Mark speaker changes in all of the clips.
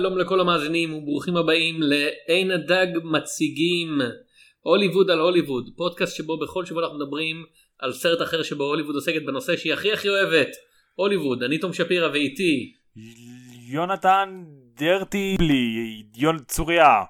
Speaker 1: שלום לכל המאזינים וברוכים הבאים לעין הדג מציגים הוליווד על הוליווד פודקאסט שבו בכל שבוע אנחנו מדברים על סרט אחר שבו הוליווד עוסקת בנושא שהיא הכי הכי אוהבת הוליווד. אני תום שפירא ואיתי
Speaker 2: יונתן דרטי בלי יון צוריה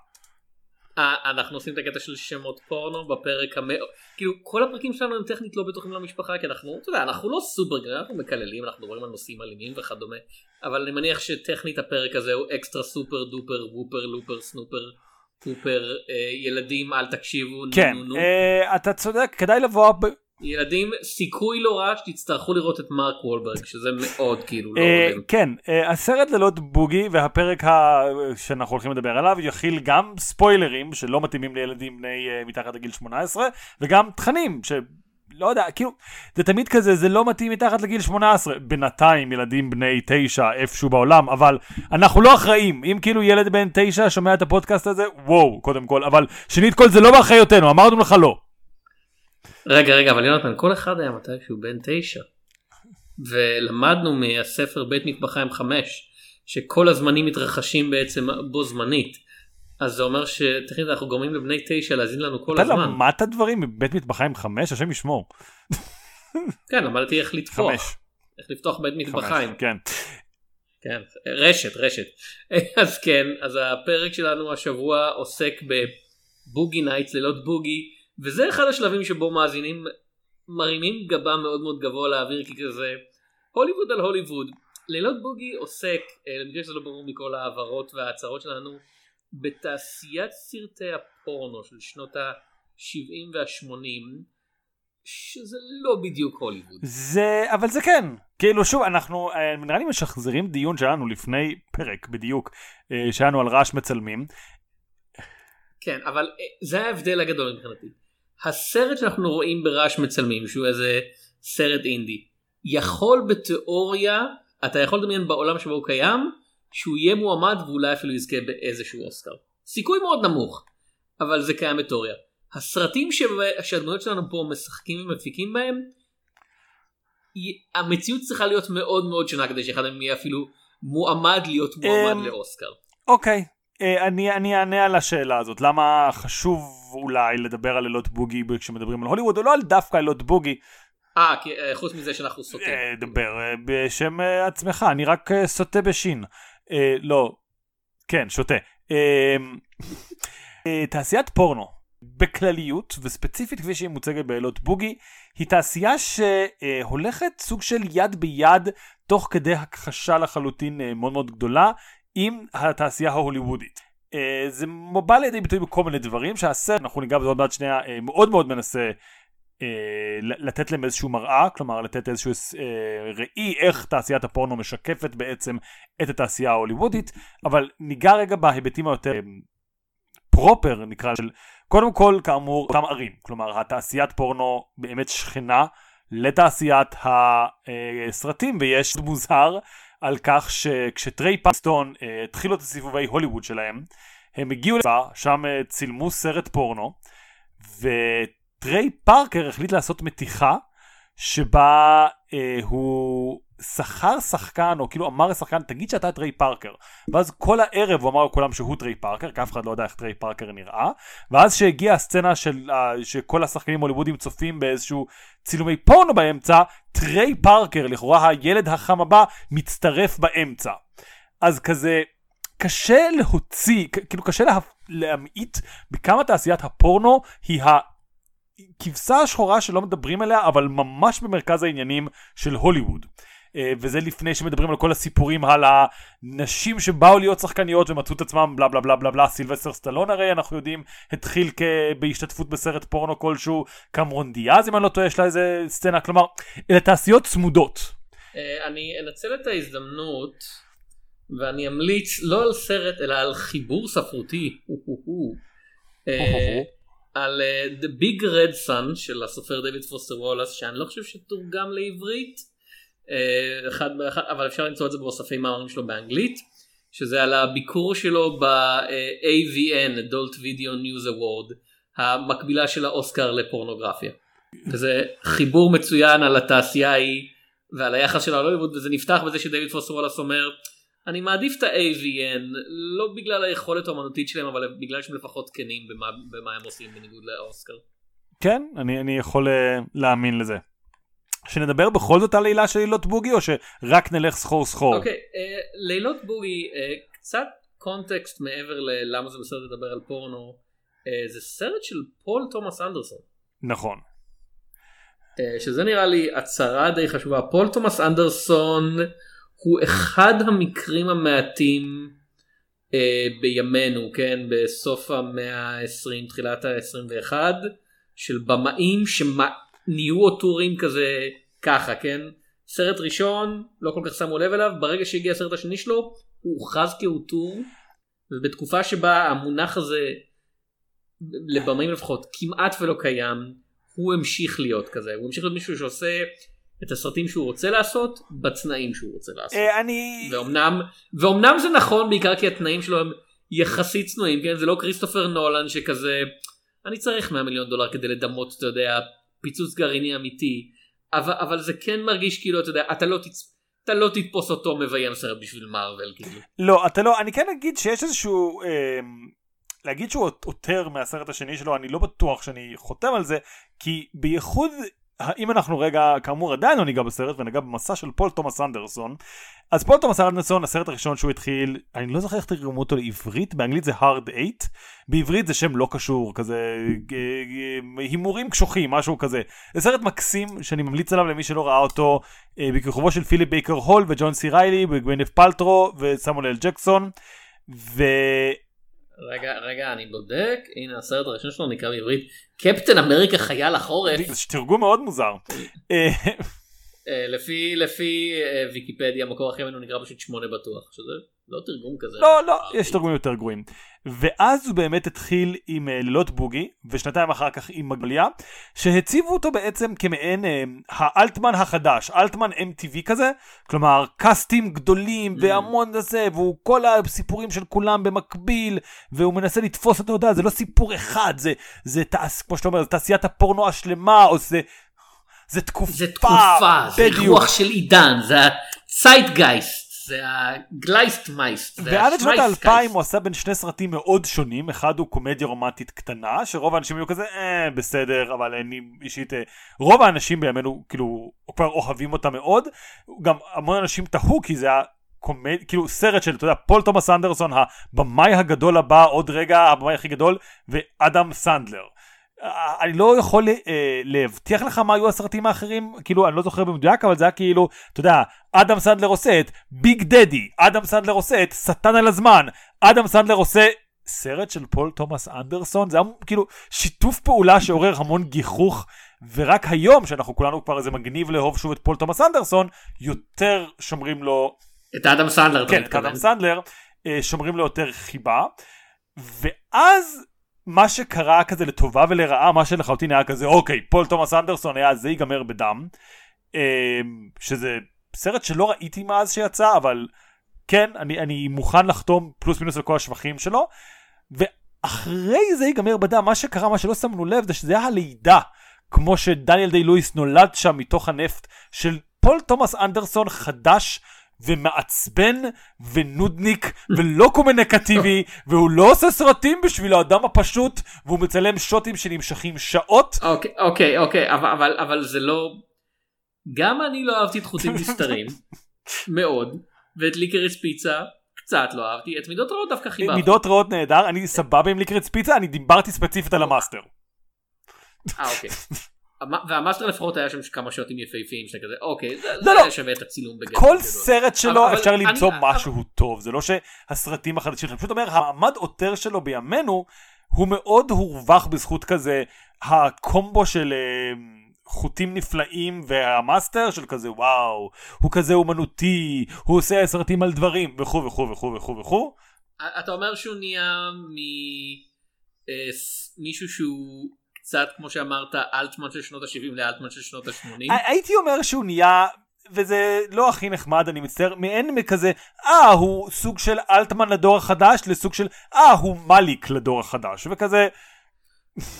Speaker 1: אנחנו עושים את הקטע של שמות פורנו בפרק המאוד כאילו כל הפרקים שלנו הם טכנית לא בטוחים למשפחה כי אנחנו אתה יודע אנחנו לא סופר גרם אנחנו מקללים אנחנו מדברים על נושאים אלימים וכדומה אבל אני מניח שטכנית הפרק הזה הוא extra super duper וופר לופר סנופר פופר אה, ילדים אל תקשיבו
Speaker 2: כן
Speaker 1: נו, נו, נו.
Speaker 2: אה, אתה צודק כדאי לבוא
Speaker 1: ילדים סיכוי לא רע שתצטרכו לראות את מרק וולברג שזה מאוד כאילו לא
Speaker 2: אה,
Speaker 1: הולם.
Speaker 2: כן אה, הסרט לילות בוגי והפרק. שאנחנו הולכים לדבר עליו יכיל גם ספוילרים שלא מתאימים לילדים בני אה, מתחת לגיל 18 וגם תכנים. לא יודע, כאילו, זה תמיד כזה, זה לא מתאים מתחת לגיל 18. בינתיים ילדים בני 9 איפשהו בעולם, אבל אנחנו לא אחראים. אם כאילו ילד בן 9 שומע את הפודקאסט הזה, וואו, קודם כל. אבל שנית כל זה לא באחריותנו, אמרנו לך לא.
Speaker 1: רגע רגע אבל יונתן כל אחד היה מתישהו בן תשע ולמדנו מהספר בית מטבחיים חמש שכל הזמנים מתרחשים בעצם בו זמנית אז זה אומר שטכנית אנחנו גורמים לבני תשע להאזין לנו כל
Speaker 2: אתה
Speaker 1: הזמן
Speaker 2: למדת דברים מבית מטבחיים 5? השם ישמור.
Speaker 1: כן למדתי איך לפתוח
Speaker 2: 5.
Speaker 1: איך לפתוח בית מטבחיים
Speaker 2: כן.
Speaker 1: כן רשת רשת אז כן אז הפרק שלנו השבוע עוסק ב Boogie Nights לילות בוגי וזה אחד השלבים שבו מאזינים מרימים גבה מאוד מאוד גבוה לאוויר כי כזה הוליווד על הוליווד לילות בוגי עוסק אה, למקרה שזה לא ברור מכל ההעברות וההצהרות שלנו בתעשיית סרטי הפורנו של שנות ה-70 וה-80 שזה לא בדיוק הוליווד
Speaker 2: זה, אבל זה כן. כאילו שוב, אנחנו אה, נראה לי משחזרים דיון שלנו לפני פרק בדיוק, אה, שהיה לנו על רעש מצלמים.
Speaker 1: כן, אבל אה, זה ההבדל הגדול מבחינתי. הסרט שאנחנו רואים ברעש מצלמים, שהוא איזה סרט אינדי, יכול בתיאוריה, אתה יכול לדמיין בעולם שבו הוא קיים, שהוא יהיה מועמד ואולי אפילו יזכה באיזשהו אוסקר. סיכוי מאוד נמוך, אבל זה קיים בתיאוריה. הסרטים שב- שהדמויות שלנו פה משחקים ומפיקים בהם, המציאות צריכה להיות מאוד מאוד שונה כדי שאחד מהם יהיה אפילו מועמד להיות מועמד
Speaker 2: אמ,
Speaker 1: לאוסקר.
Speaker 2: אוקיי, אני, אני אענה על השאלה הזאת. למה חשוב אולי לדבר על לילות בוגי כשמדברים על הוליווד, או לא על דווקא לילות בוגי,
Speaker 1: אה, אה, חוץ מזה שאנחנו סוטים.
Speaker 2: אה, דבר אה, בשם אה, עצמך, אני רק אה, סוטה בשין. אה, לא, כן, שותה. אה, אה, תעשיית פורנו, בכלליות, וספציפית כפי שהיא מוצגת בלילות בוגי, היא תעשייה שהולכת סוג של יד ביד, תוך כדי הכחשה לחלוטין אה, מאוד מאוד גדולה, עם התעשייה ההוליוודית. אה, זה בא לידי ביטוי בכל מיני דברים, שהסרט, אנחנו ניגע בזה עוד מעט שנייה, אה, מאוד מאוד מנסה ל- לתת להם איזשהו מראה, כלומר לתת איזשהו אה, ראי איך תעשיית הפורנו משקפת בעצם את התעשייה ההוליוודית, אבל ניגע רגע בהיבטים היותר פרופר נקרא של קודם כל כאמור אותם ערים, כלומר התעשיית פורנו באמת שכנה לתעשיית הסרטים ויש מוזר על כך שכשטריי פסטון אה, התחילו את הסיבובי הוליווד שלהם הם הגיעו לסביבה, שם אה, צילמו סרט פורנו וטריי פארקר החליט לעשות מתיחה שבה אה, הוא שכר שחקן או כאילו אמר לשחקן תגיד שאתה טריי פארקר. ואז כל הערב הוא אמר לכולם שהוא טריי פארקר כי אף אחד לא יודע איך טריי פארקר נראה ואז שהגיעה הסצנה של uh, שכל השחקנים ההוליוודים צופים באיזשהו צילומי פורנו באמצע טריי פארקר לכאורה הילד החם הבא מצטרף באמצע אז כזה קשה להוציא כאילו קשה לה, להמעיט בכמה תעשיית הפורנו היא ה... כבשה השחורה שלא מדברים עליה אבל ממש במרכז העניינים של הוליווד. אה, וזה לפני שמדברים על כל הסיפורים על הנשים שבאו להיות שחקניות ומצאו את עצמם בלה בלה בלה בלה בלה סילבסטר סטלון הרי אנחנו יודעים התחיל כ... בהשתתפות בסרט פורנו כלשהו קמרון דיאז אם אני לא טועה יש לה איזה סצנה כלומר אלה תעשיות צמודות.
Speaker 1: אה, אני אנצל את ההזדמנות ואני אמליץ לא על סרט אלא על חיבור ספרותי אה, על The Big Red Sun של הסופר דויד פוסטר וולאס שאני לא חושב שתורגם לעברית אחד, אחד, אבל אפשר למצוא את זה באוספי מאמרים שלו באנגלית שזה על הביקור שלו ב-AVN Adult Video News Award המקבילה של האוסקר לפורנוגרפיה. וזה חיבור מצוין על התעשייה ההיא ועל היחס שלה להוליווד וזה נפתח בזה שדייוויד פוסטר וולאס אומר אני מעדיף את ה-AVN, לא בגלל היכולת האומנותית שלהם, אבל בגלל שהם לפחות כנים במה, במה הם עושים בניגוד לאוסקר.
Speaker 2: כן, אני, אני יכול uh, להאמין לזה. שנדבר בכל זאת על לילה של לילות בוגי, או שרק נלך סחור סחור?
Speaker 1: אוקיי, okay, uh, לילות בוגי, uh, קצת קונטקסט מעבר ללמה זה בסדר לדבר על פורנו, uh, זה סרט של פול תומאס אנדרסון.
Speaker 2: נכון.
Speaker 1: Uh, שזה נראה לי הצהרה די חשובה. פול תומאס אנדרסון הוא אחד המקרים המעטים uh, בימינו, כן, בסוף המאה ה-20, תחילת ה-21, של במאים שנהיו אוטורים כזה ככה, כן? סרט ראשון, לא כל כך שמו לב אליו, ברגע שהגיע הסרט השני שלו, הוא הוכרז כאוטור, ובתקופה שבה המונח הזה, לבמאים לפחות, כמעט ולא קיים, הוא המשיך להיות כזה, הוא המשיך להיות מישהו שעושה את הסרטים שהוא רוצה לעשות, בתנאים שהוא רוצה לעשות.
Speaker 2: אה, אני...
Speaker 1: ואומנם, ואומנם זה נכון בעיקר כי התנאים שלו הם יחסית צנועים, כן? זה לא כריסטופר נולן שכזה, אני צריך 100 מיליון דולר כדי לדמות, אתה יודע, פיצוץ גרעיני אמיתי. אבל, אבל זה כן מרגיש כאילו אתה יודע אתה לא תצ... אתה לא תתפוס אותו מביים סרט בשביל מארוול כאילו.
Speaker 2: לא אתה לא אני כן אגיד שיש איזשהו אה, להגיד שהוא יותר מהסרט השני שלו אני לא בטוח שאני חותם על זה כי בייחוד אם אנחנו רגע כאמור עדיין לא ניגע בסרט וניגע במסע של פול תומאס אנדרסון אז פול תומאס אנדרסון הסרט הראשון שהוא התחיל אני לא זוכר איך תרגמו אותו לעברית באנגלית זה Hard Eight בעברית זה שם לא קשור כזה הימורים קשוחים משהו כזה. זה סרט מקסים שאני ממליץ עליו למי שלא ראה אותו אה, בכיכובו של פיליפ בייקר הול וג'ון סי ריילי וגווינף פלטרו וסמואל אל ג'קסון ו...
Speaker 1: רגע רגע אני בודק הנה הסרט הראשון שלו נקרא בעברית קפטן אמריקה חייל החורף.
Speaker 2: זה תרגום מאוד מוזר. אה,
Speaker 1: אה, לפי לפי אה, ויקיפדיה מקור אחר ממנו נקרא פשוט שמונה בטוח שזה לא תרגום כזה.
Speaker 2: לא לא יש תרגומים יותר גרועים. ואז הוא באמת התחיל עם לילות בוגי ושנתיים אחר כך עם מגליה שהציבו אותו בעצם כמעין האלטמן החדש אלטמן MTV כזה כלומר קאסטים גדולים mm. והמון זה והוא כל הסיפורים של כולם במקביל והוא מנסה לתפוס אותו זה לא סיפור אחד זה זה תעש, כמו שאתה אומר זה תעשיית הפורנו השלמה או זה זה תקופה,
Speaker 1: זה תקופה, זה רוח של עידן, זה הצייטגייסט, זה הגלייסט מייסט.
Speaker 2: ועד שנות האלפיים הוא עשה בין שני סרטים מאוד שונים, אחד הוא קומדיה רומנטית קטנה, שרוב האנשים היו כזה, אה, בסדר, אבל אני אישית, אה, רוב האנשים בימינו, כאילו, כבר אוהבים אותה מאוד, גם המון אנשים תהו, כי זה היה... קומד... כאילו סרט של, אתה יודע, פול תומאס אנדרסון, הבמאי הגדול הבא, עוד רגע, הבמאי הכי גדול, ואדם סנדלר. אני לא יכול אה, להבטיח לך מה היו הסרטים האחרים, כאילו אני לא זוכר במדויק, אבל זה היה כאילו, אתה יודע, אדם סנדלר עושה את ביג דדי, אדם סנדלר עושה את שטן על הזמן, אדם סנדלר עושה סרט של פול תומאס אנדרסון, זה היה כאילו שיתוף פעולה שעורר המון גיחוך, ורק היום שאנחנו כולנו כבר איזה מגניב לאהוב שוב את פול תומאס אנדרסון, יותר שומרים לו...
Speaker 1: את אדם סנדלר,
Speaker 2: כן, את אדם סנדלר, אה, שומרים לו יותר חיבה, ואז מה שקרה כזה לטובה ולרעה, מה שלחלוטין היה כזה, אוקיי, פול תומאס אנדרסון היה זה ייגמר בדם. אמ, שזה סרט שלא ראיתי מאז שיצא, אבל כן, אני, אני מוכן לחתום פלוס מינוס על כל השבחים שלו. ואחרי זה ייגמר בדם, מה שקרה, מה שלא שמנו לב, זה שזה היה הלידה. כמו שדניאל דיי לואיס נולד שם מתוך הנפט של פול תומאס אנדרסון חדש ומעצבן ונודניק ולא קומוניקטיבי והוא לא עושה סרטים בשביל האדם הפשוט והוא מצלם שוטים שנמשכים שעות.
Speaker 1: אוקיי אוקיי אוקיי אבל אבל זה לא גם אני לא אהבתי את חוטים נסתרים מאוד ואת ליקריס פיצה קצת לא אהבתי את מידות רעות דווקא חיברתי.
Speaker 2: מידות רעות נהדר אני סבבה עם ליקריס פיצה אני דיברתי ספציפית על המאסטר.
Speaker 1: אה אוקיי. והמאסטר לפחות היה שם כמה שוטים יפהפיים שאתה כזה אוקיי זה, לא, לא. שווה את הצילום
Speaker 2: בגדול. כל סרט שלו אבל, אפשר אבל למצוא אני, משהו אבל... טוב זה לא שהסרטים החדשים אני פשוט אומר המעמד עותר שלו בימינו הוא מאוד הורווח בזכות כזה הקומבו של uh, חוטים נפלאים והמאסטר של כזה וואו הוא כזה אומנותי הוא עושה סרטים על דברים וכו' וכו' וכו' וכו' וכו'.
Speaker 1: אתה אומר שהוא נהיה ממישהו אה, שהוא קצת כמו שאמרת אלטמן של שנות ה-70 לאלטמן של שנות ה-80.
Speaker 2: הייתי אומר שהוא נהיה וזה לא הכי נחמד אני מצטער מעין מכזה אה הוא סוג של אלטמן לדור החדש לסוג של אה הוא מאליק לדור החדש וכזה.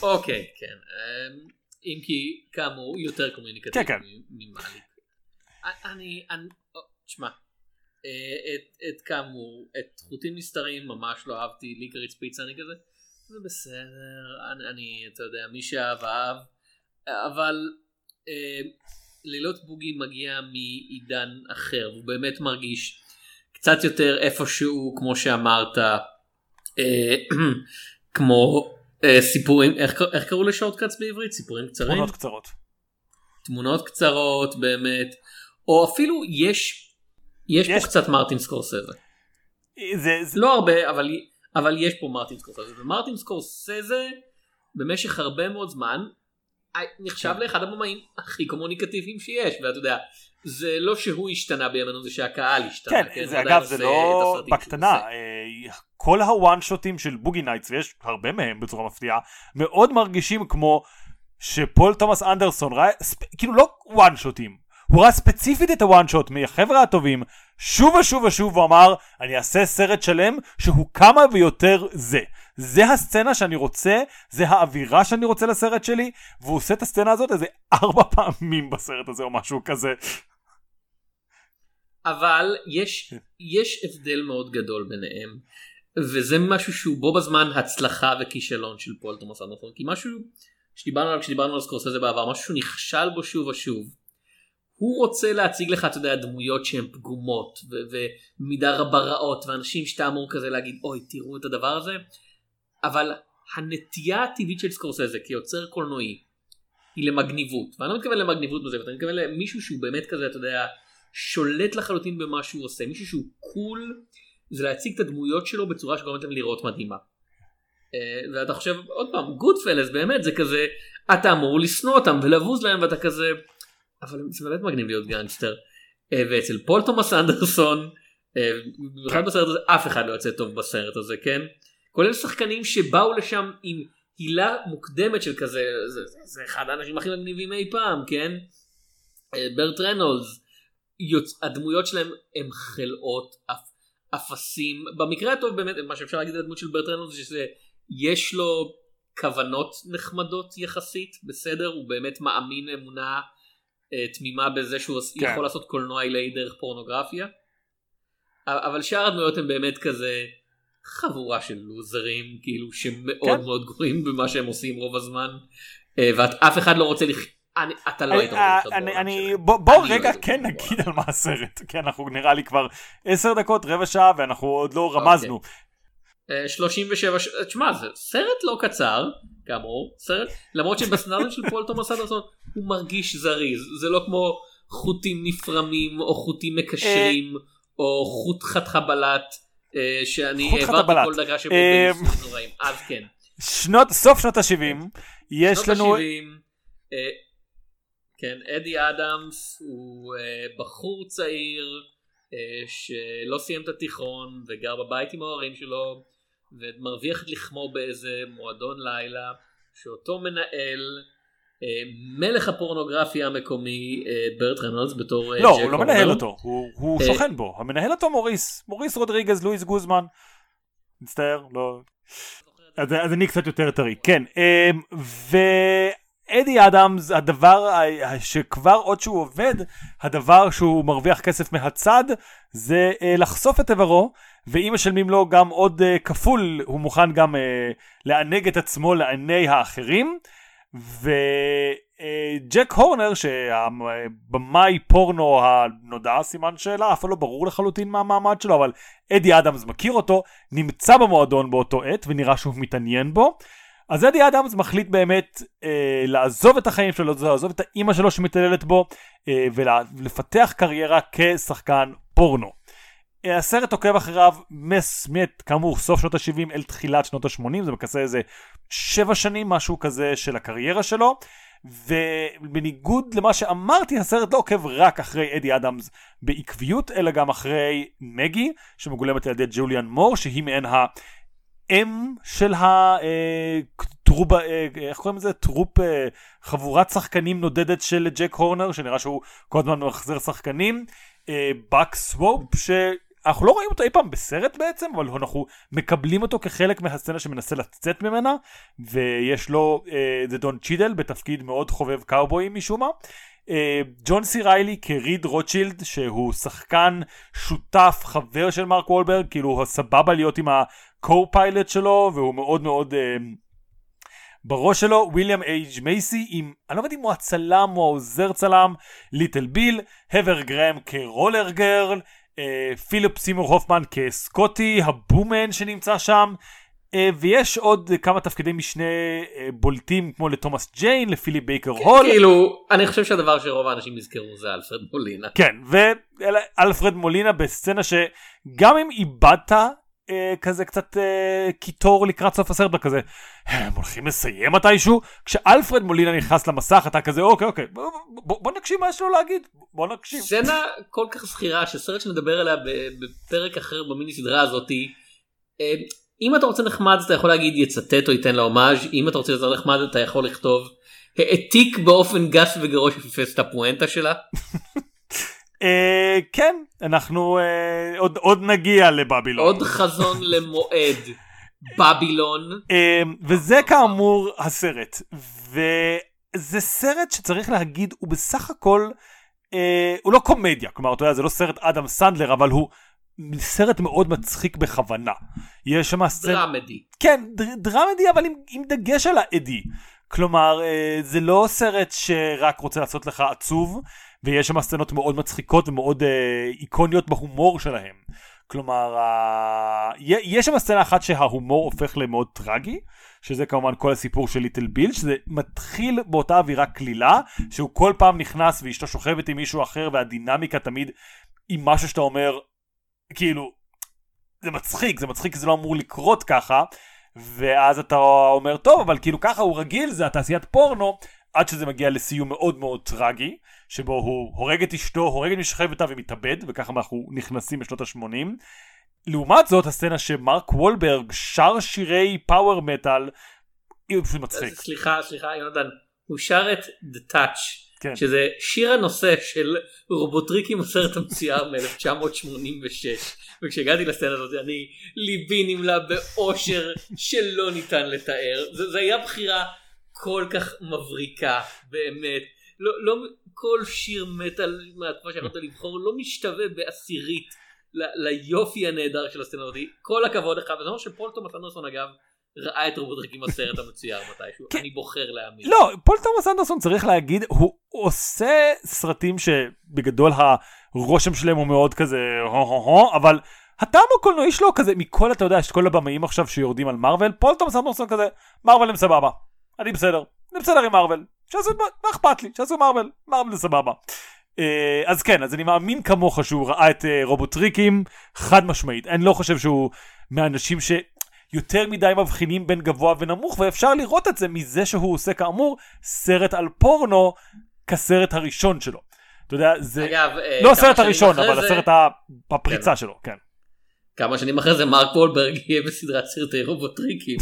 Speaker 1: אוקיי כן אמ, אם כי כאמור יותר קומוניקטיבי
Speaker 2: כן, כן.
Speaker 1: ממאליק. אני, אני, תשמע את, את כאמור, את חוטים נסתרים ממש לא אהבתי, ליקריץ פיצה אני כזה, זה בסדר, אני, אני אתה יודע, מי שאהב אהב, אבל אה, לילות בוגי מגיע מעידן אחר, הוא באמת מרגיש קצת יותר איפשהו, כמו שאמרת, אה, כמו אה, סיפורים, איך, איך קראו לשורטקאץ בעברית? סיפורים קצרים?
Speaker 2: תמונות קצרות.
Speaker 1: תמונות קצרות באמת, או אפילו יש, יש, יש... פה קצת מרטין סקורסזה.
Speaker 2: זה, זה...
Speaker 1: לא הרבה, אבל, אבל יש פה מרטין סקורסזה, ומרטין סקורסזה במשך הרבה מאוד זמן נחשב כן. לאחד הבמאים הכי קומוניקטיביים שיש, ואתה יודע, זה לא שהוא השתנה בימינו, זה שהקהל השתנה.
Speaker 2: כן, כן זה אגב, זה לא בקטנה, אה, כל ה one shot ים של Boogie Nights, ויש הרבה מהם בצורה מפתיעה, מאוד מרגישים כמו שפול תומאס אנדרסון ראה, כאילו לא one shot ים, הוא ראה ספציפית את ה one shot מהחבר'ה הטובים, שוב ושוב ושוב הוא אמר, אני אעשה סרט שלם שהוא כמה ויותר זה. זה הסצנה שאני רוצה, זה האווירה שאני רוצה לסרט שלי, והוא עושה את הסצנה הזאת איזה ארבע פעמים בסרט הזה או משהו כזה.
Speaker 1: אבל יש, יש הבדל מאוד גדול ביניהם, וזה משהו שהוא בו בזמן הצלחה וכישלון של פול תומאס אנדרסון, כי משהו שדיברנו עליו כשדיברנו על סקורסזה בעבר, משהו שהוא נכשל בו שוב ושוב. הוא רוצה להציג לך, אתה יודע, דמויות שהן פגומות ומידה רבה רעות, ואנשים שאתה אמור כזה להגיד, אוי, תראו את הדבר הזה, אבל הנטייה הטבעית של סקורסזה כיוצר קולנועי היא למגניבות, ואני לא מתכוון למגניבות בזה, אני מתכוון למישהו שהוא באמת כזה, אתה יודע, שולט לחלוטין במה שהוא עושה, מישהו שהוא cool, זה להציג את הדמויות שלו בצורה שגורמת להם לראות מדהימה. אה, ואתה חושב, עוד פעם, Goodfellas באמת זה כזה, אתה אמור לשנוא אותם ולבוז להם ואתה כזה, אבל זה באמת מגניב להיות גנגסטר. אה, ואצל פול תומאס אנדרסון, אה, במיוחד בסרט הזה, אף אחד לא יוצא טוב בסרט הזה, כן? כולל שחקנים שבאו לשם עם הילה מוקדמת של כזה, זה, זה, זה אחד האנשים הכי מגניבים אי פעם, כן? ברט רנולדס, יוצ... הדמויות שלהם הם חלאות אפ... אפסים, במקרה הטוב באמת, מה שאפשר להגיד על הדמות של ברט רנולדס, שזה יש לו כוונות נחמדות יחסית, בסדר? הוא באמת מאמין אמונה אה, תמימה בזה שהוא כן. יכול לעשות קולנוע עילאי דרך פורנוגרפיה. אבל שאר הדמויות הם באמת כזה חבורה של לוזרים, כאילו שמאוד כן. מאוד גרועים במה שהם עושים רוב הזמן, אה, ואף אחד לא רוצה לח... אני, אתה לא היית רוצה בעולם שלהם.
Speaker 2: בוא רגע כן נגיד על מה הסרט, כי אנחנו נראה לי כבר עשר דקות, רבע שעה, ואנחנו עוד לא אוקיי. רמזנו.
Speaker 1: 37 ש... תשמע זה סרט לא קצר כאמור סרט למרות שבסנאריו של פול תומאס אדרסון הוא מרגיש זריז. זה לא כמו חוטים נפרמים או חוטים מקשרים או חוט חת חבלת אה, שאני העברתי כל דקה שבו אה, נוראים. אז כן.
Speaker 2: שנות סוף שנות ה-70 יש לנו.
Speaker 1: אה, כן אדי אדמס הוא בחור צעיר שלא סיים את התיכון וגר בבית עם ההורים שלו ומרוויח את לחמו באיזה מועדון לילה שאותו מנהל אה, מלך הפורנוגרפיה המקומי אה, ברט רנולדס בתור
Speaker 2: אה, לא הוא לא מנהל אותו הוא, הוא שוכן בו. המנהל אותו מוריס מוריס רודריגז לואיס גוזמן. מצטער לא. אז, אז אני קצת יותר טרי. כן אה, ואדי אדמס הדבר שכבר עוד שהוא עובד הדבר שהוא מרוויח כסף מהצד זה אה, לחשוף את איברו ואם משלמים לו גם עוד uh, כפול, הוא מוכן גם uh, לענג את עצמו לעיני האחרים. וג'ק הורנר, שהבמאי פורנו הנודע, סימן שאלה, אף לא ברור לחלוטין מה המעמד שלו, אבל אדי אדמס מכיר אותו, נמצא במועדון באותו עת, ונראה שהוא מתעניין בו. אז אדי אדמס מחליט באמת אה, לעזוב את החיים שלו, לעזוב את האימא שלו שמתעללת בו, אה, ולפתח קריירה כשחקן פורנו. הסרט עוקב אחריו מסמת כאמור סוף שנות ה-70 אל תחילת שנות ה-80 זה מכסה איזה שבע שנים משהו כזה של הקריירה שלו ובניגוד למה שאמרתי הסרט לא עוקב רק אחרי אדי אדמס בעקביות אלא גם אחרי מגי שמגולמת על ידי ג'וליאן מור שהיא מעין האם של ה troupe אה, אה, איך קוראים לזה troupe אה, חבורת שחקנים נודדת של ג'ק הורנר שנראה שהוא כל הזמן מחזר שחקנים. באק סוופ אנחנו לא רואים אותו אי פעם בסרט בעצם, אבל אנחנו מקבלים אותו כחלק מהסצנה שמנסה לצאת ממנה, ויש לו, אה, זה דון צ'ידל בתפקיד מאוד חובב קאובויים משום מה. ג'ון סי ריילי כריד רוטשילד שהוא שחקן שותף חבר של מרק וולברג כאילו סבבה להיות עם ה-co-pilot שלו והוא מאוד מאוד אה, בראש שלו וויליאם אייץ' מייסי עם אני לא יודע אם הוא הצלם או העוזר צלם ליטל ביל הת'ר גרהם כ Rollergirl אה, פיליפ סימור הופמן כסקוטי ה boom man שנמצא שם אה, ויש עוד כמה תפקידי משנה אה, בולטים כמו לתומאס ג'יין לפיליפ בייקר הול.
Speaker 1: כאילו אני חושב שהדבר שרוב האנשים יזכרו זה אלפרד מולינה.
Speaker 2: כן ואלפרד מולינה בסצנה שגם אם איבדת אה, כזה קצת אה, קיטור לקראת סוף הסרט וכזה הם הולכים לסיים מתישהו כשאלפרד מולינה נכנס למסך אתה כזה אוקיי אוקיי בוא, בוא, בוא נקשיב מה יש לו להגיד בוא נקשיב.
Speaker 1: סצנה כל כך זכירה שסרט שנדבר עליה בפרק אחר במיני סדרה הזאתי. אה, אם אתה רוצה נחמד אתה יכול להגיד יצטט או ייתן לה הומאז' אם אתה רוצה יותר נחמד אתה יכול לכתוב העתיק באופן גס וגרוע שפיפס את הפואנטה שלה.
Speaker 2: Uh, כן אנחנו uh, עוד עוד נגיע לבבילון
Speaker 1: עוד חזון למועד בבילון
Speaker 2: uh, וזה כאמור הסרט וזה סרט שצריך להגיד הוא בסך הכל uh, הוא לא קומדיה כלומר אתה יודע זה לא סרט אדם סנדלר אבל הוא סרט מאוד מצחיק בכוונה. יש שם
Speaker 1: סצנה... דרמדי.
Speaker 2: כן, דר, דרמדי אבל עם, עם דגש על האדי. כלומר, אה, זה לא סרט שרק רוצה לעשות לך עצוב, ויש שם סצנות מאוד מצחיקות ומאוד אה, איקוניות בהומור שלהם. כלומר, אה, יש שם סצנה אחת שההומור הופך למאוד טרגי, שזה כמובן כל הסיפור של ליטל ביל, שזה מתחיל באותה אווירה קלילה, שהוא כל פעם נכנס ואשתו שוכבת עם מישהו אחר, והדינמיקה תמיד עם משהו שאתה אומר, כאילו, זה מצחיק, זה מצחיק כי זה לא אמור לקרות ככה, ואז אתה אומר, טוב, אבל כאילו ככה הוא רגיל, זה התעשיית פורנו, עד שזה מגיע לסיום מאוד מאוד טרגי, שבו הוא הורג את אשתו, הורג את איתה ומתאבד, וככה אנחנו נכנסים לשנות ה-80. לעומת זאת, הסצנה שמרק וולברג שר שירי פאוור מטאל, היא פשוט מצחיק.
Speaker 1: סליחה, סליחה, יונתן, הוא שר את The Touch. כן. שזה שיר הנושא של רובוטריקים הסרט המצייר מ-1986 וכשהגעתי לסצנה הזאת אני ליבי נמלא באושר שלא ניתן לתאר זה, זה היה בחירה כל כך מבריקה באמת לא, לא כל שיר מטאל מהתקופה שיכולת לבחור לא משתווה בעשירית ל, ליופי הנהדר של הסצנה הזאת כל הכבוד לך וזה אומר שפול תומאס אנדרסון אגב ראה את רובוט ריקים בסרט המצויר מתישהו, כן. אני בוחר להאמין.
Speaker 2: לא, פול תומאס אנדרסון צריך להגיד, הוא עושה סרטים שבגדול הרושם שלהם הוא מאוד כזה הו-הו-הו, אבל הטעם הקולנועי שלו כזה, מכל אתה יודע, יש כל הבמאים עכשיו שיורדים על מארוול, פול תומאס אנדרסון כזה, מארוול הם סבבה, אני בסדר, אני בסדר עם מארוול, שעשו, מה אכפת לי, שעשו מארוול, מארוול זה סבבה. אה, אז כן, אז אני מאמין כמוך שהוא ראה את אה, רובוטריקים, חד משמעית, אני לא חושב שהוא מהאנשים ש... יותר מדי מבחינים בין גבוה ונמוך ואפשר לראות את זה מזה שהוא עושה כאמור סרט על פורנו כסרט הראשון שלו. אתה יודע זה
Speaker 1: אגב,
Speaker 2: אה, לא הסרט הראשון אבל זה... הסרט הפריצה כן. שלו כן.
Speaker 1: כמה שנים אחרי זה מרק וולברג יהיה בסדרת סרטי רובוטריקים.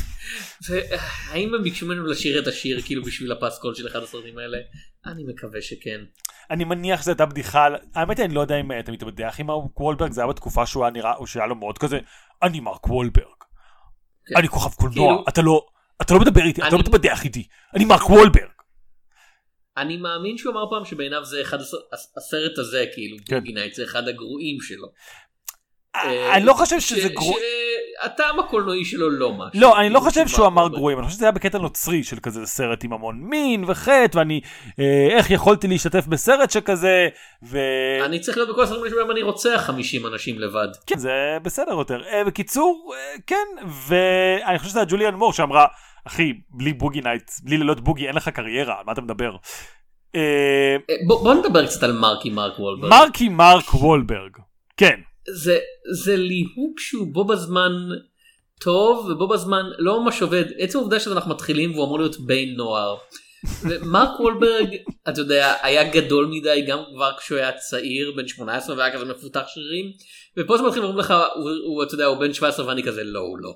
Speaker 1: האם הם ביקשו ממנו לשיר את השיר כאילו בשביל הפסקול של אחד הסרטים האלה? אני מקווה שכן.
Speaker 2: אני מניח שזו הייתה בדיחה, האמת היא אני לא יודע אם אתה מתבדח עם מרק וולברג זה היה בתקופה שהוא היה נראה, הוא שהיה לו מאוד כזה, אני מרק וולברג. כן. אני כוכב קולנוע, כאילו, אתה לא, אתה לא מדבר איתי. אתה לא מתבדח איתי, אני מרק וולברג.
Speaker 1: אני מאמין שהוא אמר פעם שבעיניו זה אחד הסרט הזה כאילו כן. בוגינייט זה אחד הגרועים שלו.
Speaker 2: אה, אני לא חושב שזה גרוע.
Speaker 1: הטעם הקולנועי שלו לא משהו.
Speaker 2: לא, אני לא חושב שהוא אמר גרועים, אני חושב שזה היה בקטע נוצרי של כזה סרט עם המון מין וחטא, ואני, אה, איך יכולתי להשתתף בסרט שכזה, ו...
Speaker 1: אני צריך להיות בכל הסרטים שבהם אני רוצח 50 אנשים לבד.
Speaker 2: כן, זה בסדר יותר. אה, בקיצור, כן, ואני חושב שזה היה ג'וליאן מור שאמרה, אחי, בלי Boogie Nights, בלי לילות בוגי אין לך קריירה, על מה אתה מדבר?
Speaker 1: בוא נדבר קצת על מרקי מרק וולברג.
Speaker 2: מרקי מרק וולברג, כן.
Speaker 1: זה זה ליהוק שהוא בו בזמן טוב ובו בזמן לא ממש עובד עצם העובדה שאנחנו מתחילים והוא אמור להיות בן נוער. ומרק וולברג אתה יודע היה גדול מדי גם כבר כשהוא היה צעיר בן 18 והיה כזה מפותח שרירים ופה זה מתחיל ואומרים לך הוא, הוא אתה יודע הוא בן 17 ואני כזה לא הוא לא.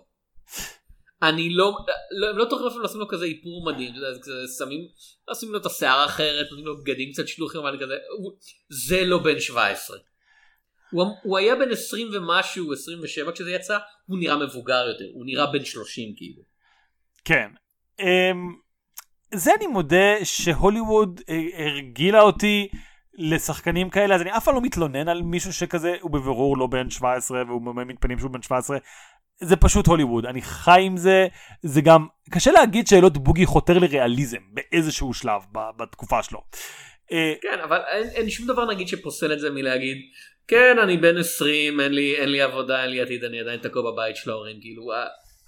Speaker 1: אני לא, לא, לא תוכל אפילו לשים לו כזה איפור מדהים, כזה, שמים, לשים לו את השיער אחרת, נותנים לו בגדים קצת שלוחים, ואני כזה, זה לא בן 17. הוא, הוא היה בן 20 ומשהו 27 כשזה יצא הוא נראה מבוגר יותר הוא נראה בן 30 כאילו.
Speaker 2: כן. Um, זה אני מודה שהוליווד אה, הרגילה אותי לשחקנים כאלה, אז אני אף פעם לא מתלונן על מישהו שכזה, הוא בבירור לא בן 17 והוא מעמיד פנים שהוא בן 17. זה פשוט הוליווד, אני חי עם זה, זה גם, קשה להגיד שאלות בוגי חותר לריאליזם באיזשהו שלב בתקופה שלו.
Speaker 1: אה, כן, אבל אין, אין שום דבר נגיד שפוסל את זה מלהגיד, כן, אני בן 20, אין לי, אין לי עבודה, אין לי עתיד, אני עדיין תקוע בבית של ההורים, כאילו,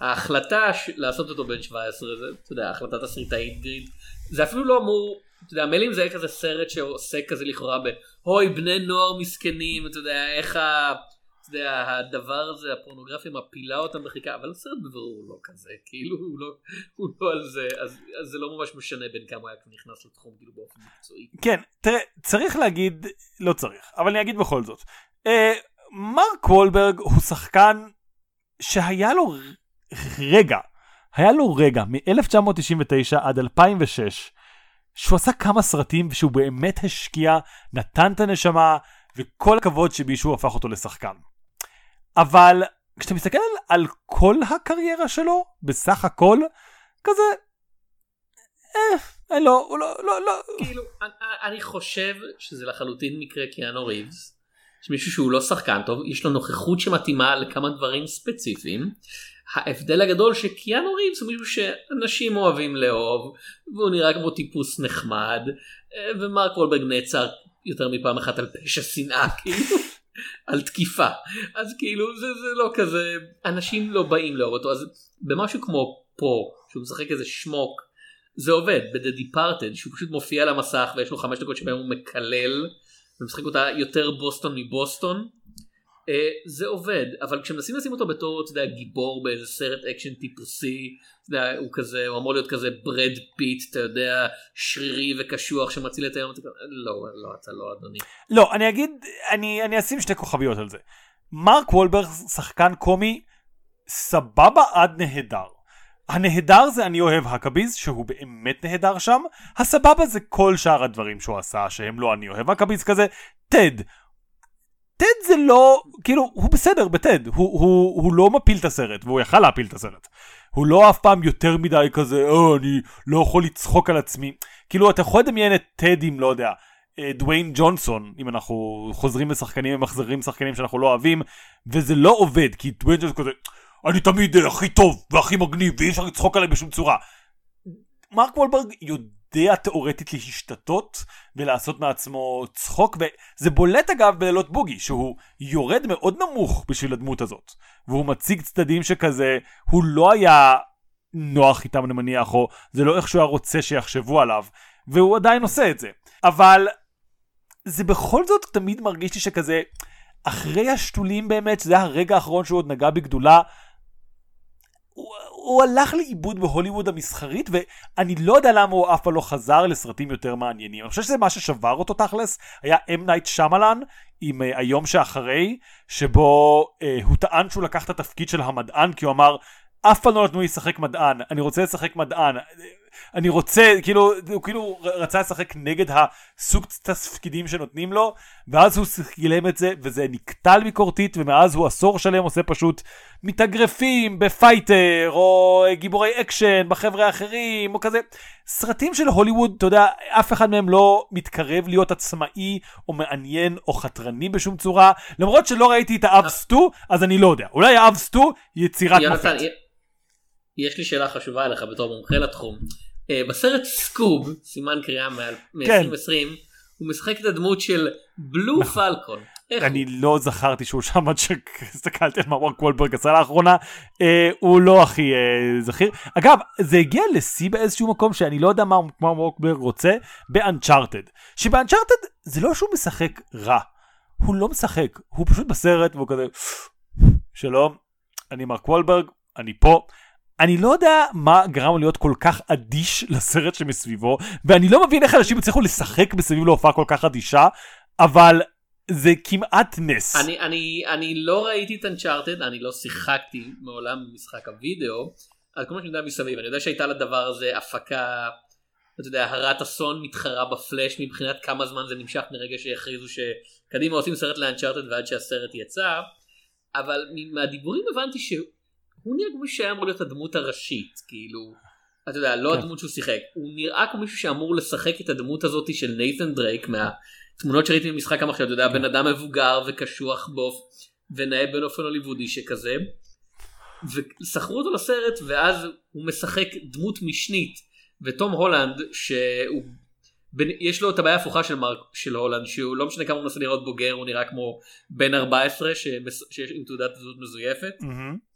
Speaker 1: ההחלטה ש... לעשות אותו בן 17, זה, אתה יודע, החלטת הסריטאית גריד, זה אפילו לא אמור, אתה יודע, מילא אם זה היה כזה סרט שעוסק כזה לכאורה ב, אוי, בני נוער מסכנים, אתה יודע, איך ה... יודע, הדבר הזה, הפורנוגרפיה מפילה אותם בחיקה, אבל הסרט בבירור לא כזה, כאילו הוא לא, הוא לא על זה, אז, אז זה לא ממש משנה בין כמה היה נכנס לתחום, כאילו באופן מקצועי.
Speaker 2: כן, תראה, צריך להגיד, לא צריך, אבל אני אגיד בכל זאת. אה, מרק וולברג הוא שחקן שהיה לו רגע, היה לו רגע מ-1999 עד 2006, שהוא עשה כמה סרטים ושהוא באמת השקיע, נתן את הנשמה, וכל הכבוד שמישהו הפך אותו לשחקן. אבל כשאתה מסתכל על, כל הקריירה שלו, בסך הכל, כזה, אה, לא, לא, לא, לא.
Speaker 1: כאילו, אני, אני חושב שזה לחלוטין מקרה קיאנו ריבס. יש מישהו שהוא לא שחקן טוב, יש לו נוכחות שמתאימה לכמה דברים ספציפיים. ההבדל הגדול שקיאנו ריבס הוא מישהו שאנשים אוהבים לאהוב, והוא נראה כמו טיפוס נחמד, אה, ומרק וולברג נעצר יותר מפעם אחת על פשע שנאה, כאילו. על תקיפה. אז כאילו זה, זה לא כזה אנשים לא באים לאהוב אותו. אז במשהו כמו פה שהוא משחק איזה שמוק זה עובד. ב-The Departed שהוא פשוט מופיע על המסך ויש לו חמש דקות שבהם הוא מקלל ומשחק אותה יותר בוסטון מבוסטון זה עובד אבל כשמנסים לשים אותו בתור אתה יודע גיבור באיזה סרט אקשן טיפוסי אתה יודע, הוא כזה הוא אמור להיות כזה ברד פיט אתה יודע שרירי וקשוח שמציל את היום לא לא אתה לא אדוני.
Speaker 2: לא אני אגיד אני אני אשים שתי כוכביות על זה. מרק וולברג שחקן קומי סבבה עד נהדר. הנהדר זה אני אוהב הקביז שהוא באמת נהדר שם. הסבבה זה כל שאר הדברים שהוא עשה שהם לא אני אוהב הקביז כזה. טד טד זה לא, כאילו, הוא בסדר בטד, הוא, הוא, הוא לא מפיל את הסרט, והוא יכל להפיל את הסרט. הוא לא אף פעם יותר מדי כזה, או, אני לא יכול לצחוק על עצמי. כאילו, אתה יכול לדמיין את טד עם, לא יודע, אה, דוויין ג'ונסון, אם אנחנו חוזרים לשחקנים ומחזרים שחקנים שאנחנו לא אוהבים, וזה לא עובד, כי דוויין ג'ונסון כזה, אני תמיד אה, הכי טוב והכי מגניב, ואי אפשר לצחוק עליי בשום צורה. מרק וולברג יודע... יודע תאורטית להשתתות ולעשות מעצמו צחוק וזה בולט אגב בלילות בוגי שהוא יורד מאוד נמוך בשביל הדמות הזאת והוא מציג צדדים שכזה הוא לא היה נוח איתם אני מניח או זה לא איך שהוא היה רוצה שיחשבו עליו והוא עדיין עושה את זה. אבל זה בכל זאת תמיד מרגיש לי שכזה אחרי השתולים באמת שזה הרגע האחרון שהוא עוד נגע בגדולה הוא, הוא הלך לאיבוד בהוליווד המסחרית ואני לא יודע למה הוא אף פעם לא חזר לסרטים יותר מעניינים. אני חושב שזה מה ששבר אותו תכלס היה אם נייט שאמאלן עם אה, היום שאחרי שבו אה, הוא טען שהוא לקח את התפקיד של המדען כי הוא אמר אף פעם לא נתנו לי לשחק מדען אני רוצה לשחק מדען אני רוצה, כאילו, הוא כאילו רצה לשחק נגד הסוג תפקידים שנותנים לו, ואז הוא גילם את זה, וזה נקטל ביקורתית, ומאז הוא עשור שלם עושה פשוט מתאגרפים בפייטר, או גיבורי אקשן בחבר'ה האחרים, או כזה. סרטים של הוליווד, אתה יודע, אף אחד מהם לא מתקרב להיות עצמאי, או מעניין, או חתרני בשום צורה, למרות שלא ראיתי את האב סטו, אז אני לא יודע. אולי האב סטו יצירת מופת.
Speaker 1: יש לי שאלה חשובה אליך בתור מומחה לתחום. אה, בסרט סקוב, סימן קריאה מ-2020, כן. הוא משחק את הדמות של בלו נכון. פלקון.
Speaker 2: אני לא זכרתי שהוא שם עד שהסתכלתי על מה וורק וולברג עשה לאחרונה, אה, הוא לא הכי אה, זכיר. אגב, זה הגיע לשיא באיזשהו מקום שאני לא יודע מה וולברג רוצה, באנצ'ארטד. שבאנצ'ארטד זה לא שהוא משחק רע, הוא לא משחק, הוא פשוט בסרט והוא כזה, שלום, אני מרק וולברג, אני פה. אני לא יודע מה גרם להיות כל כך אדיש לסרט שמסביבו, ואני לא מבין איך אנשים הצליחו לשחק מסביב להופעה כל כך אדישה, אבל זה כמעט נס.
Speaker 1: אני, אני, אני לא ראיתי את אנצ'ארטד, אני לא שיחקתי מעולם במשחק הוידאו, אז כל מה שאני יודע מסביב, אני יודע שהייתה לדבר הזה הפקה, אתה יודע, הרת אסון מתחרה בפלאש מבחינת כמה זמן זה נמשך מרגע שהכריזו שקדימה עושים סרט לאנצ'ארטד ועד שהסרט יצא, אבל מהדיבורים הבנתי שהוא הוא נראה כמו שהיה אמור להיות הדמות הראשית כאילו אתה יודע, לא
Speaker 2: כן.
Speaker 1: הדמות שהוא שיחק, הוא נראה כמו מישהו שאמור לשחק את הדמות הזאת של נייתן דרייק מהתמונות שראיתי במשחק המחשב, אתה יודע, בן אדם מבוגר וקשוח באופ... ונאה באופן הוליוודי שכזה. ושכרו אותו לסרט ואז הוא משחק דמות משנית ותום הולנד שהוא בין- יש לו את הבעיה ההפוכה של מרק של הולנד שהוא לא משנה כמה הוא מנסה לראות בוגר הוא נראה כמו בן 14 שמס- שיש עם תעודת זהות מזויפת
Speaker 2: מהמם.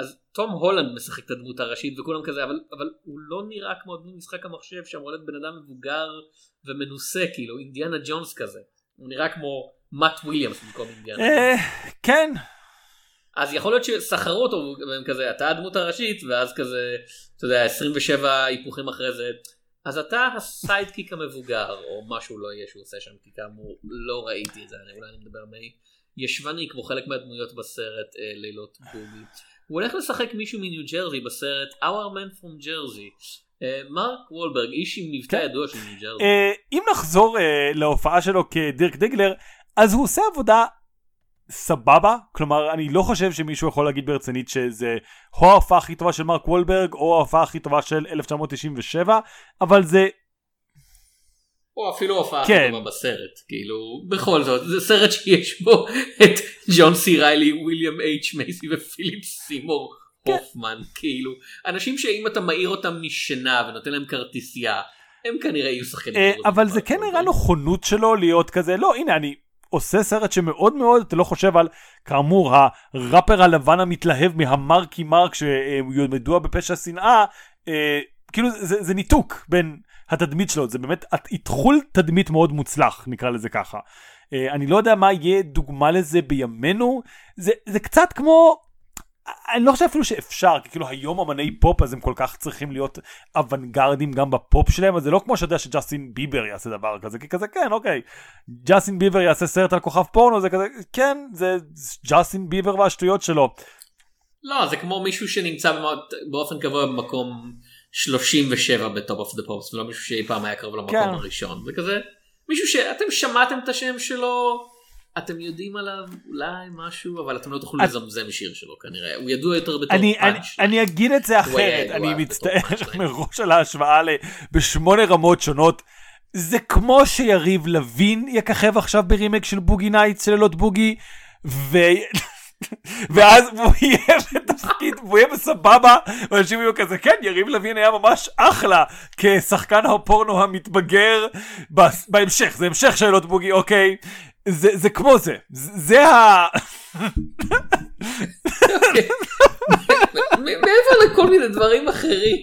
Speaker 1: אז תום הולנד משחק את הדמות הראשית וכולם כזה אבל אבל הוא לא נראה כמו דמות משחק המחשב שאמור להיות בן אדם מבוגר ומנוסה כאילו אינדיאנה ג'ונס כזה הוא נראה כמו מאט וויליאמס במקום אינדיאנה.
Speaker 2: אה, כן,
Speaker 1: אז יכול להיות שסחרו אותו והם כזה אתה הדמות הראשית ואז כזה אתה יודע 27 היפוכים אחרי זה אז אתה ה sidekick המבוגר או משהו לא יהיה שהוא עושה שם כי כאמור לא ראיתי את זה אני אולי אני מדבר מישבני כמו חלק מהדמויות בסרט אה, לילות בוגי. הוא הולך לשחק מישהו מניו ג'רזי בסרט Our Man from Jersey. אה, מרק וולברג איש עם מבטא
Speaker 2: כן.
Speaker 1: ידוע של ניו ג'רזי.
Speaker 2: אה, אם נחזור אה, להופעה שלו כדירק דיגלר, אז הוא עושה עבודה סבבה, כלומר אני לא חושב שמישהו יכול להגיד ברצינית שזה או ההופעה הכי טובה של מרק וולברג או ההופעה הכי טובה של 1997, אבל זה
Speaker 1: או אפילו הופעה
Speaker 2: כן.
Speaker 1: טובה בסרט כאילו בכל זאת זה סרט שיש בו את ג'ון סי ריילי וויליאם אייץ' מייסי ופיליפ סימור
Speaker 2: כן.
Speaker 1: הופמן כאילו אנשים שאם אתה מעיר אותם משינה ונותן להם כרטיסייה הם כנראה יהיו שחקנים.
Speaker 2: אה, אבל זה כן. נראה נכונות שלו להיות כזה לא הנה אני עושה סרט שמאוד מאוד אתה לא חושב על כאמור הראפר הלבן המתלהב מהמרקי מרק שהוא ידוע בפשע שנאה אה, כאילו זה, זה ניתוק בין התדמית שלו זה באמת איתחול תדמית מאוד מוצלח נקרא לזה ככה. אה, אני לא יודע מה יהיה דוגמה לזה בימינו זה, זה קצת כמו אני לא חושב אפילו שאפשר, כי כאילו היום אמני פופ אז הם כל כך צריכים להיות אוונגרדים גם בפופ שלהם, אז זה לא כמו שאתה יודע שג'סטין ביבר יעשה דבר כזה, כי כזה כן אוקיי, ג'סטין ביבר יעשה סרט על כוכב פורנו, זה כזה כן, זה ג'סטין ביבר והשטויות שלו.
Speaker 1: לא זה כמו מישהו שנמצא באופן קבוע במקום 37 ב Top of the Pops ולא מישהו שאי פעם היה קרוב למקום
Speaker 2: כן.
Speaker 1: הראשון זה כזה מישהו שאתם שמעתם את השם שלו אתם יודעים עליו אולי משהו אבל אתם לא תוכלו
Speaker 2: את-
Speaker 1: לזמזם שיר שלו כנראה הוא ידוע יותר בתור
Speaker 2: אני, אני,
Speaker 1: פאנץ'.
Speaker 2: אני אגיד את זה אחרת, אני מצטער. מראש על ההשוואה ל- בשמונה רמות שונות. זה כמו שיריב לוין יככב עכשיו ברימייק של Boogie Nights של לילות בוגי, ו... ואז הוא יהיה בתפקיד, והוא יהיה בסבבה, ואנשים יהיו כזה, כן, יריב לוין היה ממש אחלה כשחקן הפורנו המתבגר בהמשך, זה המשך של לילות בוגי, אוקיי? זה, כמו זה, זה, ה...
Speaker 1: מ- מעבר לכל מיני דברים אחרים.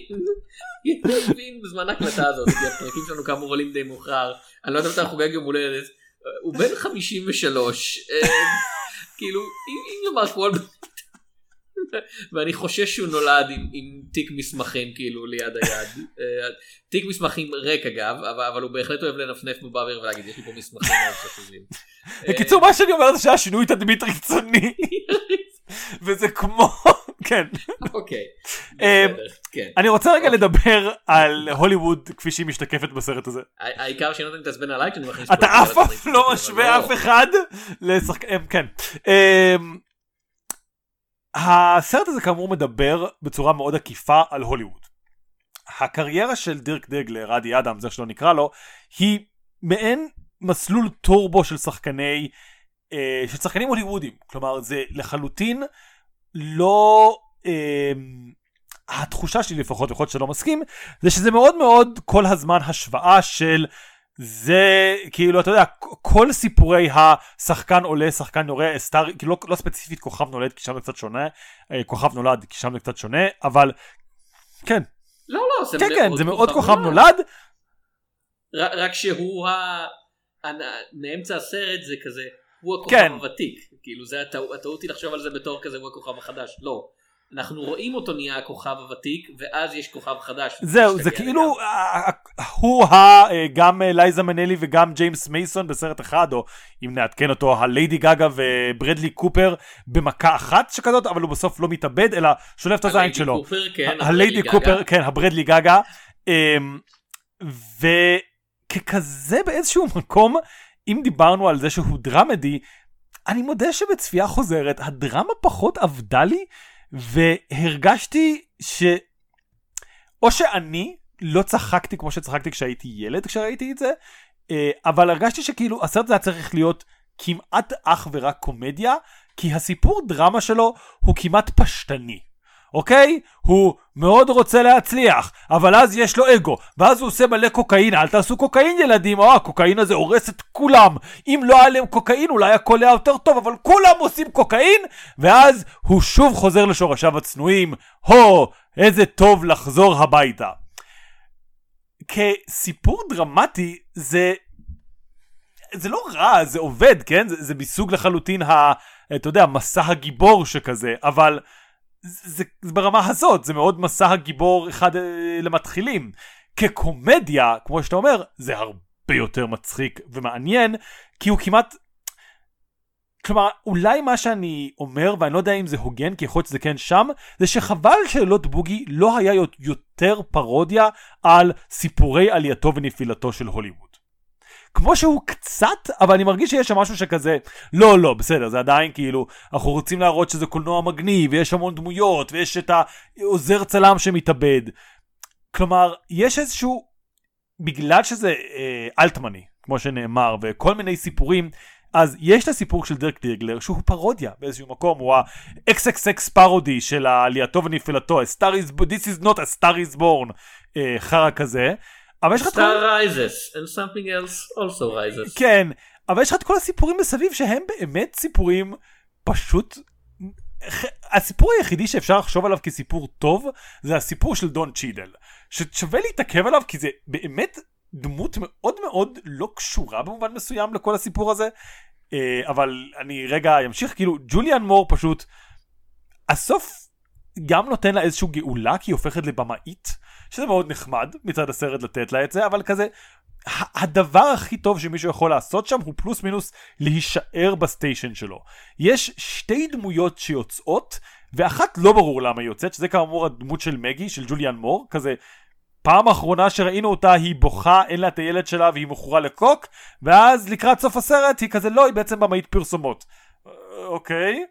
Speaker 1: יריב לוין בזמן ההקלטה הזאת כי הפרקים שלנו כאמור עולים די מאוחר אני לא יודע מתי חוגג יום הולדת אה, הוא בן 53 אה, כאילו אם אם יאמר וולברג ואני חושש שהוא נולד עם, עם תיק מסמכים כאילו ליד היד אה, תיק מסמכים ריק אגב אבל, אבל הוא בהחלט אוהב לנפנף בו באוויר ולהגיד יש לי פה מסמכים מאוד חשובים.
Speaker 2: בקיצור, מה שאני אומר זה שהיה שינוי תדמית רצוני, וזה כמו... כן.
Speaker 1: אוקיי.
Speaker 2: אה,
Speaker 1: כן.
Speaker 2: אני רוצה רגע לדבר על הוליווד כפי שהיא משתקפת בסרט הזה.
Speaker 1: העיקר שלא תתעצבן עליי כשאני מכניס
Speaker 2: אתה אף פעם לא משווה
Speaker 1: אבל
Speaker 2: אף אחד לשחקן... כן. אמ, הסרט הזה כאמור מדבר בצורה מאוד עקיפה על הוליווד. הקריירה של דירק דגלר, אדי אדם, זה שלא נקרא לו, היא מעין מסלול טורבו של שחקני, אה, של שחקנים הוליוודיים. כלומר, זה לחלוטין לא... אה, התחושה שלי לפחות, יכול להיות שלא מסכים, זה שזה מאוד מאוד כל הזמן השוואה של זה כאילו אתה יודע כל סיפורי השחקן עולה שחקן יורה סטאר כאילו לא, לא ספציפית כוכב נולד כי שם זה קצת שונה אה, כוכב נולד כי שם זה קצת שונה אבל כן.
Speaker 1: לא לא זה
Speaker 2: כן כן זה מאוד כוכב נולד.
Speaker 1: ר- רק שהוא ה... מאמצע הסרט זה כזה הוא הכוכב
Speaker 2: כן.
Speaker 1: הוותיק כאילו זה הטעות הטעות היא לחשוב על זה בתור כזה הוא הכוכב החדש לא. אנחנו רואים אותו נהיה הכוכב הוותיק ואז יש כוכב חדש.
Speaker 2: זהו זה כאילו
Speaker 1: לגמרי.
Speaker 2: אה, אה, הוא ה- אה, גם אה, לייזה מנלי וגם ג'יימס מייסון בסרט אחד או אם נעדכן אותו הליידי גגה וברדלי קופר במכה אחת שכזאת אבל הוא בסוף לא מתאבד אלא שולף את הזין שלו.
Speaker 1: כן,
Speaker 2: הליידי. קופר, כן, הברדלי גגה. אמ, וככזה באיזשהו מקום, אם דיברנו על זה שהוא דרמדי, אני מודה שבצפייה חוזרת הדרמה פחות עבדה לי, והרגשתי ש... או שאני לא צחקתי כמו שצחקתי כשהייתי ילד כשראיתי את זה, אה, אבל הרגשתי שכאילו הסרט הזה היה צריך להיות כמעט אך ורק קומדיה, כי הסיפור דרמה שלו הוא כמעט פשטני. אוקיי? הוא מאוד רוצה להצליח, אבל אז יש לו אגו, ואז הוא עושה מלא קוקאין, אל תעשו קוקאין ילדים, או הקוקאין הזה הורס את כולם. אם לא היה להם קוקאין אולי הכל היה יותר טוב, אבל כולם עושים קוקאין, ואז הוא שוב חוזר לשורשיו הצנועים, הו, איזה טוב לחזור הביתה. כסיפור דרמטי זה זה לא רע, זה עובד, כן? זה, זה מסוג לחלוטין ה... אתה יודע, מסע הגיבור שכזה, אבל זה, זה ברמה הזאת, זה מאוד מסע הגיבור אחד אה, למתחילים. כקומדיה, כמו שאתה אומר, זה הרבה יותר מצחיק ומעניין, כי הוא כמעט... כלומר, אולי מה שאני אומר, ואני לא יודע אם זה הוגן, כי יכול להיות שזה כן שם, זה שחבל שלילות בוגי לא היה יותר פרודיה על סיפורי עלייתו ונפילתו של הוליווד. כמו שהוא קצת, אבל אני מרגיש שיש שם משהו שכזה, לא, לא, בסדר, זה עדיין כאילו, אנחנו רוצים להראות שזה קולנוע מגניב, ויש המון דמויות, ויש את העוזר צלם שמתאבד. כלומר, יש איזשהו, בגלל שזה אה, אלטמני, כמו שנאמר, וכל מיני סיפורים, אז יש את הסיפור של דרק דיגלר שהוא פרודיה באיזשהו מקום, הוא ה-XXX פרודי של עלייתו ונפילתו, a star is, this is not a star is born, אה, חרא כזה.
Speaker 1: אבל יש לך את כל... Star rises and something else also rises.
Speaker 2: כן, אבל יש לך את כל הסיפורים מסביב שהם באמת סיפורים פשוט... הסיפור היחידי שאפשר לחשוב עליו כסיפור טוב זה הסיפור של דון צ'ידל. ששווה להתעכב עליו כי זה באמת דמות מאוד מאוד לא קשורה במובן מסוים לכל הסיפור הזה. אה, אבל אני רגע אמשיך כאילו ג'וליאן מור פשוט הסוף גם נותן לה איזושהי גאולה כי היא הופכת לבמאית שזה מאוד נחמד מצד הסרט לתת לה את זה, אבל כזה, הדבר הכי טוב שמישהו יכול לעשות שם הוא פלוס מינוס להישאר בסטיישן שלו. יש שתי דמויות שיוצאות, ואחת לא ברור למה היא יוצאת, שזה כאמור הדמות של מגי, של ג'וליאן מור, כזה פעם אחרונה שראינו אותה היא בוכה, אין לה את הילד שלה והיא מכורה לקוק, ואז לקראת סוף הסרט היא כזה לא, היא בעצם במאית פרסומות. אוקיי.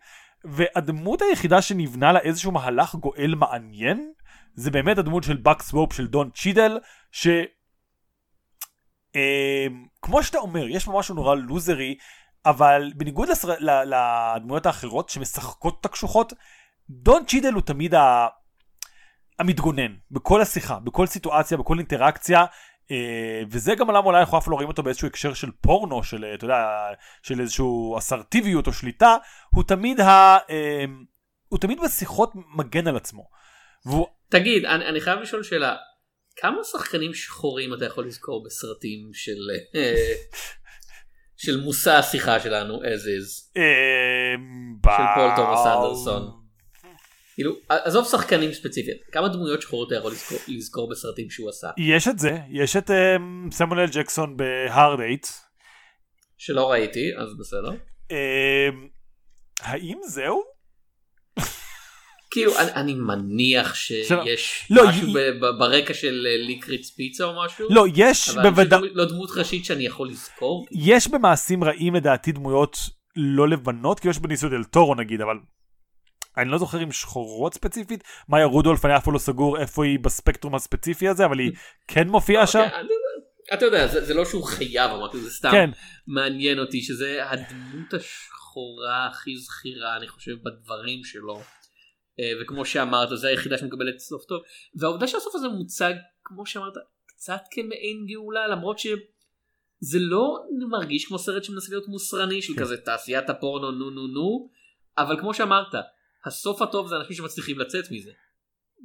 Speaker 2: והדמות היחידה שנבנה לה איזשהו מהלך גואל מעניין, זה באמת הדמות של בק סוופ של דון צ'ידל, ש... אה, כמו שאתה אומר, יש פה משהו נורא לוזרי, אבל בניגוד לסר... לדמויות האחרות שמשחקות את הקשוחות, דון צ'ידל הוא תמיד ה... המתגונן, בכל השיחה, בכל סיטואציה, בכל אינטראקציה, אה, וזה גם למה אולי אנחנו אף לא רואים אותו באיזשהו הקשר של פורנו, של, אתה יודע, של איזשהו אסרטיביות או שליטה, הוא תמיד ה... אה, הוא תמיד בשיחות מגן על עצמו.
Speaker 1: והוא תגיד, אני, אני חייב לשאול שאלה, כמה שחקנים שחורים אתה יכול לזכור בסרטים של אה, של מושא השיחה שלנו as is? אמ, של פול תומאס אנדרסון. כאילו, עזוב שחקנים ספציפיים, כמה דמויות שחורות אתה יכול לזכור, לזכור בסרטים שהוא עשה?
Speaker 2: יש את זה, יש את um, סמואל ג'קסון בהארד אייט.
Speaker 1: שלא ראיתי, אז בסדר. Um,
Speaker 2: האם זהו?
Speaker 1: כאילו אני, אני מניח שיש לא, משהו י... ברקע של אה, ליקריץ פיצה או משהו
Speaker 2: לא יש
Speaker 1: בוודאות לא דמות ראשית שאני יכול לזכור
Speaker 2: יש במעשים רעים לדעתי דמויות לא לבנות כי יש בניסוי דל טורו נגיד אבל אני לא זוכר אם שחורות ספציפית מאיה רודולף אני אף פעם לא סגור איפה היא בספקטרום הספציפי הזה אבל היא כן מופיעה אוקיי, שם.
Speaker 1: אתה יודע זה, זה לא שהוא חייב משהו זה סתם כן. מעניין אותי שזה הדמות השחורה הכי זכירה אני חושב בדברים שלו. אה, וכמו שאמרת זה היחידה שמקבלת סוף טוב והעובדה שהסוף הזה מוצג כמו שאמרת קצת כמעין גאולה למרות שזה לא מרגיש כמו סרט שמנסה להיות מוסרני של כן. כזה תעשיית הפורנו נו נו נו אבל כמו שאמרת הסוף הטוב זה אנשים שמצליחים לצאת מזה.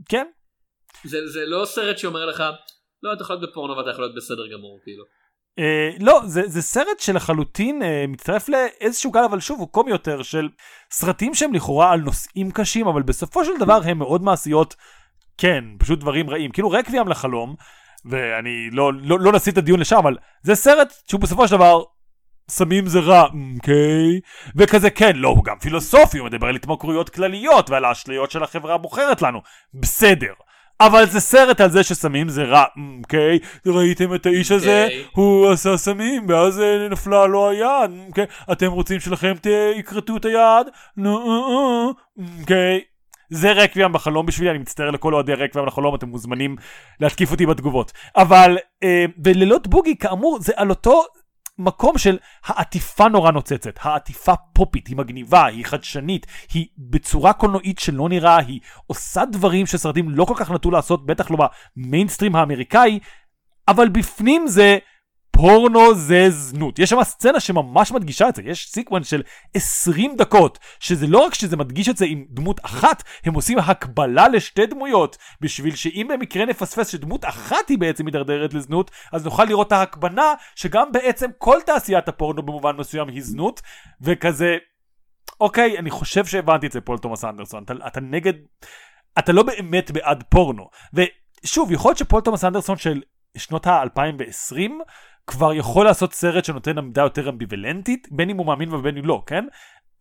Speaker 2: כן.
Speaker 1: זה, זה לא סרט שאומר לך לא אתה יכול להיות בפורנו ואתה יכול להיות בסדר גמור כאילו.
Speaker 2: Uh, לא, זה, זה סרט שלחלוטין uh, מצטרף לאיזשהו גל, אבל שוב, הוא קומי יותר, של סרטים שהם לכאורה על נושאים קשים, אבל בסופו של דבר הם מאוד מעשיות, כן, פשוט דברים רעים. כאילו רקוויאם לחלום, ואני לא, לא, לא נסית את הדיון לשם, אבל זה סרט שהוא בסופו של דבר, סמים זה רע, אוקיי? וכזה, כן, לא, הוא גם פילוסופי, הוא מדבר על התמכרויות כלליות ועל האשליות של החברה הבוחרת לנו. בסדר. אבל זה סרט על זה שסמים זה רע, אוקיי? ראיתם את האיש הזה? Okay. הוא עשה סמים, ואז אה, נפלה לו היד, אוקיי? אתם רוצים שלכם יכרתו את היד? נו, אוקיי? זה רקוויאם בחלום בשבילי, אני מצטער לכל אוהדי רקוויאם בחלום, אתם מוזמנים להתקיף אותי בתגובות. אבל אה, בלילות בוגי, כאמור, זה על אותו מקום של העטיפה נורא נוצצת, העטיפה פופית, היא מגניבה, היא חדשנית, היא בצורה קולנועית שלא נראה, היא עושה דברים שסרטים לא כל כך נטו לעשות, בטח לא במיינסטרים האמריקאי, אבל בפנים זה פורנו זה זנות. יש שם סצנה שממש מדגישה את זה, יש סיקוונס של 20 דקות, שזה לא רק שזה מדגיש את זה עם דמות אחת, הם עושים הקבלה לשתי דמויות, בשביל שאם במקרה נפספס שדמות אחת היא בעצם מידרדרת לזנות, אז נוכל לראות את ההקבלה שגם בעצם כל תעשיית הפורנו במובן מסוים היא זנות, וכזה, אוקיי, אני חושב שהבנתי את זה פול תומאס אנדרסון, אתה, אתה נגד, אתה לא באמת בעד פורנו. ושוב, יכול להיות שפול תומאס אנדרסון של שנות ה-2020, כבר יכול לעשות סרט שנותן עמדה יותר אמביוולנטית, בין אם הוא מאמין ובין אם לא, כן?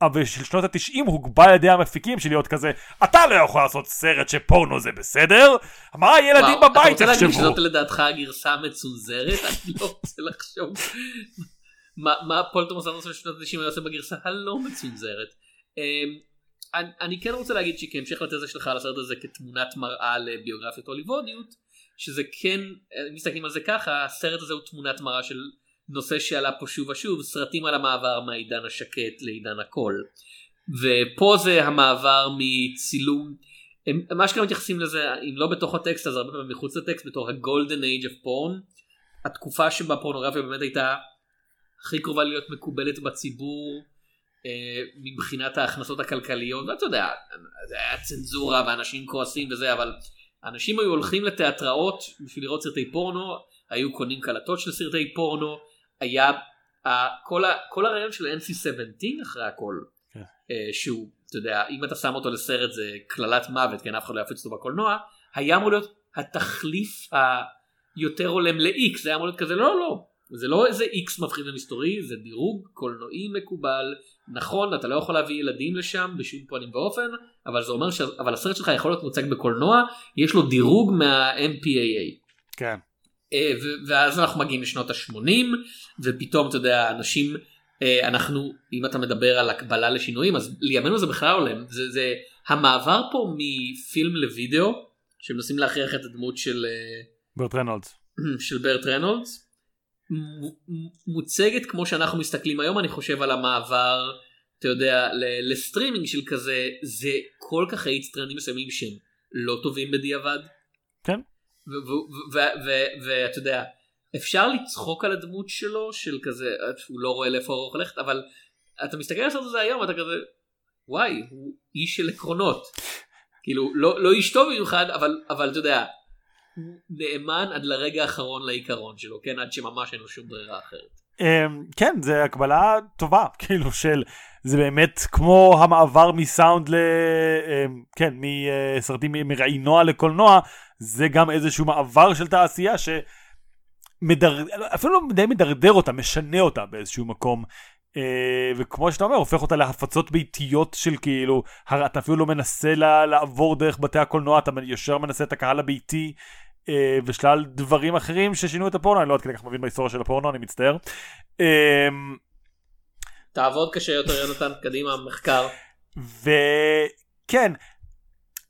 Speaker 2: אבל של שנות התשעים הוגבל על ידי המפיקים של להיות כזה, אתה לא יכול לעשות סרט שפורנו זה בסדר? מה הילדים
Speaker 1: וואו,
Speaker 2: בבית
Speaker 1: אתה רוצה להגיד
Speaker 2: יחשבו?
Speaker 1: שזאת לדעתך הגרסה המצונזרת? אני לא רוצה לחשוב. מה, מה פול תומאס אנדרסון של שנות ה-90 היה עושה בגרסה הלא מצונזרת? אמ, אני, אני כן רוצה להגיד שכהמשך לתזה שלך על הסרט הזה כתמונת מראה לביוגרפיות הוליוודיות, שזה כן, אם מסתכלים על זה ככה, הסרט הזה הוא תמונת מראה של נושא שעלה פה שוב ושוב, סרטים על המעבר מהעידן השקט לעידן הקול. ופה זה המעבר מצילום, הם מה שגם מתייחסים לזה, אם לא בתוך הטקסט אז הרבה פעמים מחוץ לטקסט, בתור ה-golden age of porn, התקופה שבה פורנוגרפיה באמת הייתה הכי קרובה להיות מקובלת בציבור. אה, מבחינת ההכנסות הכלכליות ואתה יודע זה היה צנזורה ואנשים כועסים וזה אבל אנשים היו הולכים לתיאטראות בשביל לראות סרטי פורנו היו קונים קלטות של סרטי פורנו היה ה- כל, ה- כל הרעיון של NC17 אחרי הכל
Speaker 2: כן.
Speaker 1: אה, שהוא אתה יודע אם אתה שם אותו לסרט זה קללת מוות כן אף אחד לא יפיץ אותו בקולנוע היה אמור להיות התחליף היותר הולם ל-X זה היה אמור להיות כזה לא לא זה לא איזה X מפחיד ומסתורי זה דירוג קולנועי מקובל נכון אתה לא יכול להביא ילדים לשם בשום פנים ואופן אבל זה אומר ש... אבל הסרט שלך יכול להיות מוצג בקולנוע יש לו דירוג מה-MPAA.
Speaker 2: כן.
Speaker 1: אה, ו- ואז אנחנו מגיעים לשנות ה-80 ופתאום אתה יודע אנשים אה, אנחנו אם אתה מדבר על הקבלה לשינויים אז לימינו זה בכלל עולם זה, זה המעבר פה מפילם לוידאו שמנסים להכריח את הדמות של אה,
Speaker 2: ברט רנולדס.
Speaker 1: של ברט רנולדס מוצגת כמו שאנחנו מסתכלים היום אני חושב על המעבר אתה יודע לסטרימינג של כזה זה כל כך האיץ טרנדים מסוימים שהם לא טובים בדיעבד.
Speaker 2: כן.
Speaker 1: ואתה יודע אפשר לצחוק על הדמות שלו של כזה הוא לא רואה לאיפה הוא הולך אבל אתה מסתכל על הסרט הזה היום אתה כזה וואי הוא איש של עקרונות כאילו לא לא איש טוב במיוחד אבל אבל אתה יודע. נאמן עד לרגע האחרון לעיקרון שלו כן עד שממש אין לו שום ברירה אחרת.
Speaker 2: אמ, כן זה הקבלה טובה כאילו של זה באמת כמו המעבר מסאונד ל... אמ, כן מסרטים מראינוע לקולנוע זה גם איזשהו מעבר של תעשייה שמדר... אפילו לא די מדרדר אותה משנה אותה באיזשהו מקום. אה, וכמו שאתה אומר הופך אותה להפצות ביתיות של כאילו אתה אפילו לא מנסה לעבור דרך בתי הקולנוע אתה ישר מנסה את הקהל הביתי ושלל דברים אחרים ששינו את הפורנו אני לא עד כדי כך מבין בהיסטוריה של הפורנו אני מצטער. אה,
Speaker 1: תעבוד קשה יותר יונתן קדימה מחקר.
Speaker 2: וכן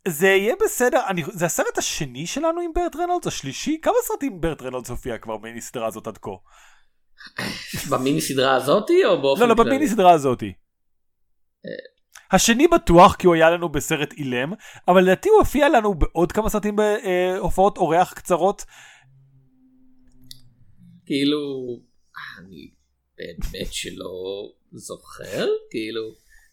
Speaker 2: זה יהיה בסדר אני זה הסרט השני שלנו עם ברט רנולדס השלישי כמה סרטים ברט רנולדס הופיע כבר במיני סדרה הזאת עד כה.
Speaker 1: במיני סדרה הזאתי או באופן
Speaker 2: לא לא
Speaker 1: כללי?
Speaker 2: במיני סדרה הזאתי. השני בטוח כי הוא היה לנו בסרט אילם אבל לדעתי הוא הופיע לנו בעוד כמה סרטים בהופעות אורח קצרות
Speaker 1: כאילו אני באמת שלא זוכר כאילו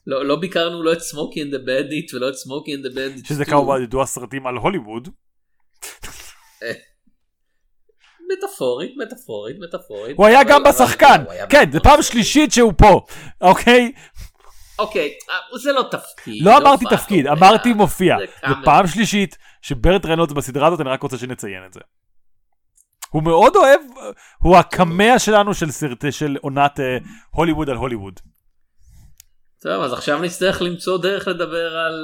Speaker 1: לא לא ביקרנו לא את Smokey and the Bandit ולא את Smokey and the Bandit.
Speaker 2: שזה כמובן ידוע סרטים על הוליווד.
Speaker 1: מטאפורית מטאפורית מטאפורית.
Speaker 2: הוא היה גם בשחקן כן זה פעם. שלישית שהוא פה אוקיי
Speaker 1: אוקיי אה, זה לא תפקיד.
Speaker 2: לא אמרתי תפקיד. אמרתי מופיע
Speaker 1: קאמל.
Speaker 2: פעם שלישית שברט רנולדס בסדרה הזאת אני רק רוצה שנציין את זה. הוא מאוד אוהב הוא הקמע שלנו של סרטי של עונת אה, הוליווד על הוליווד.
Speaker 1: טוב אז עכשיו נצטרך למצוא דרך לדבר על.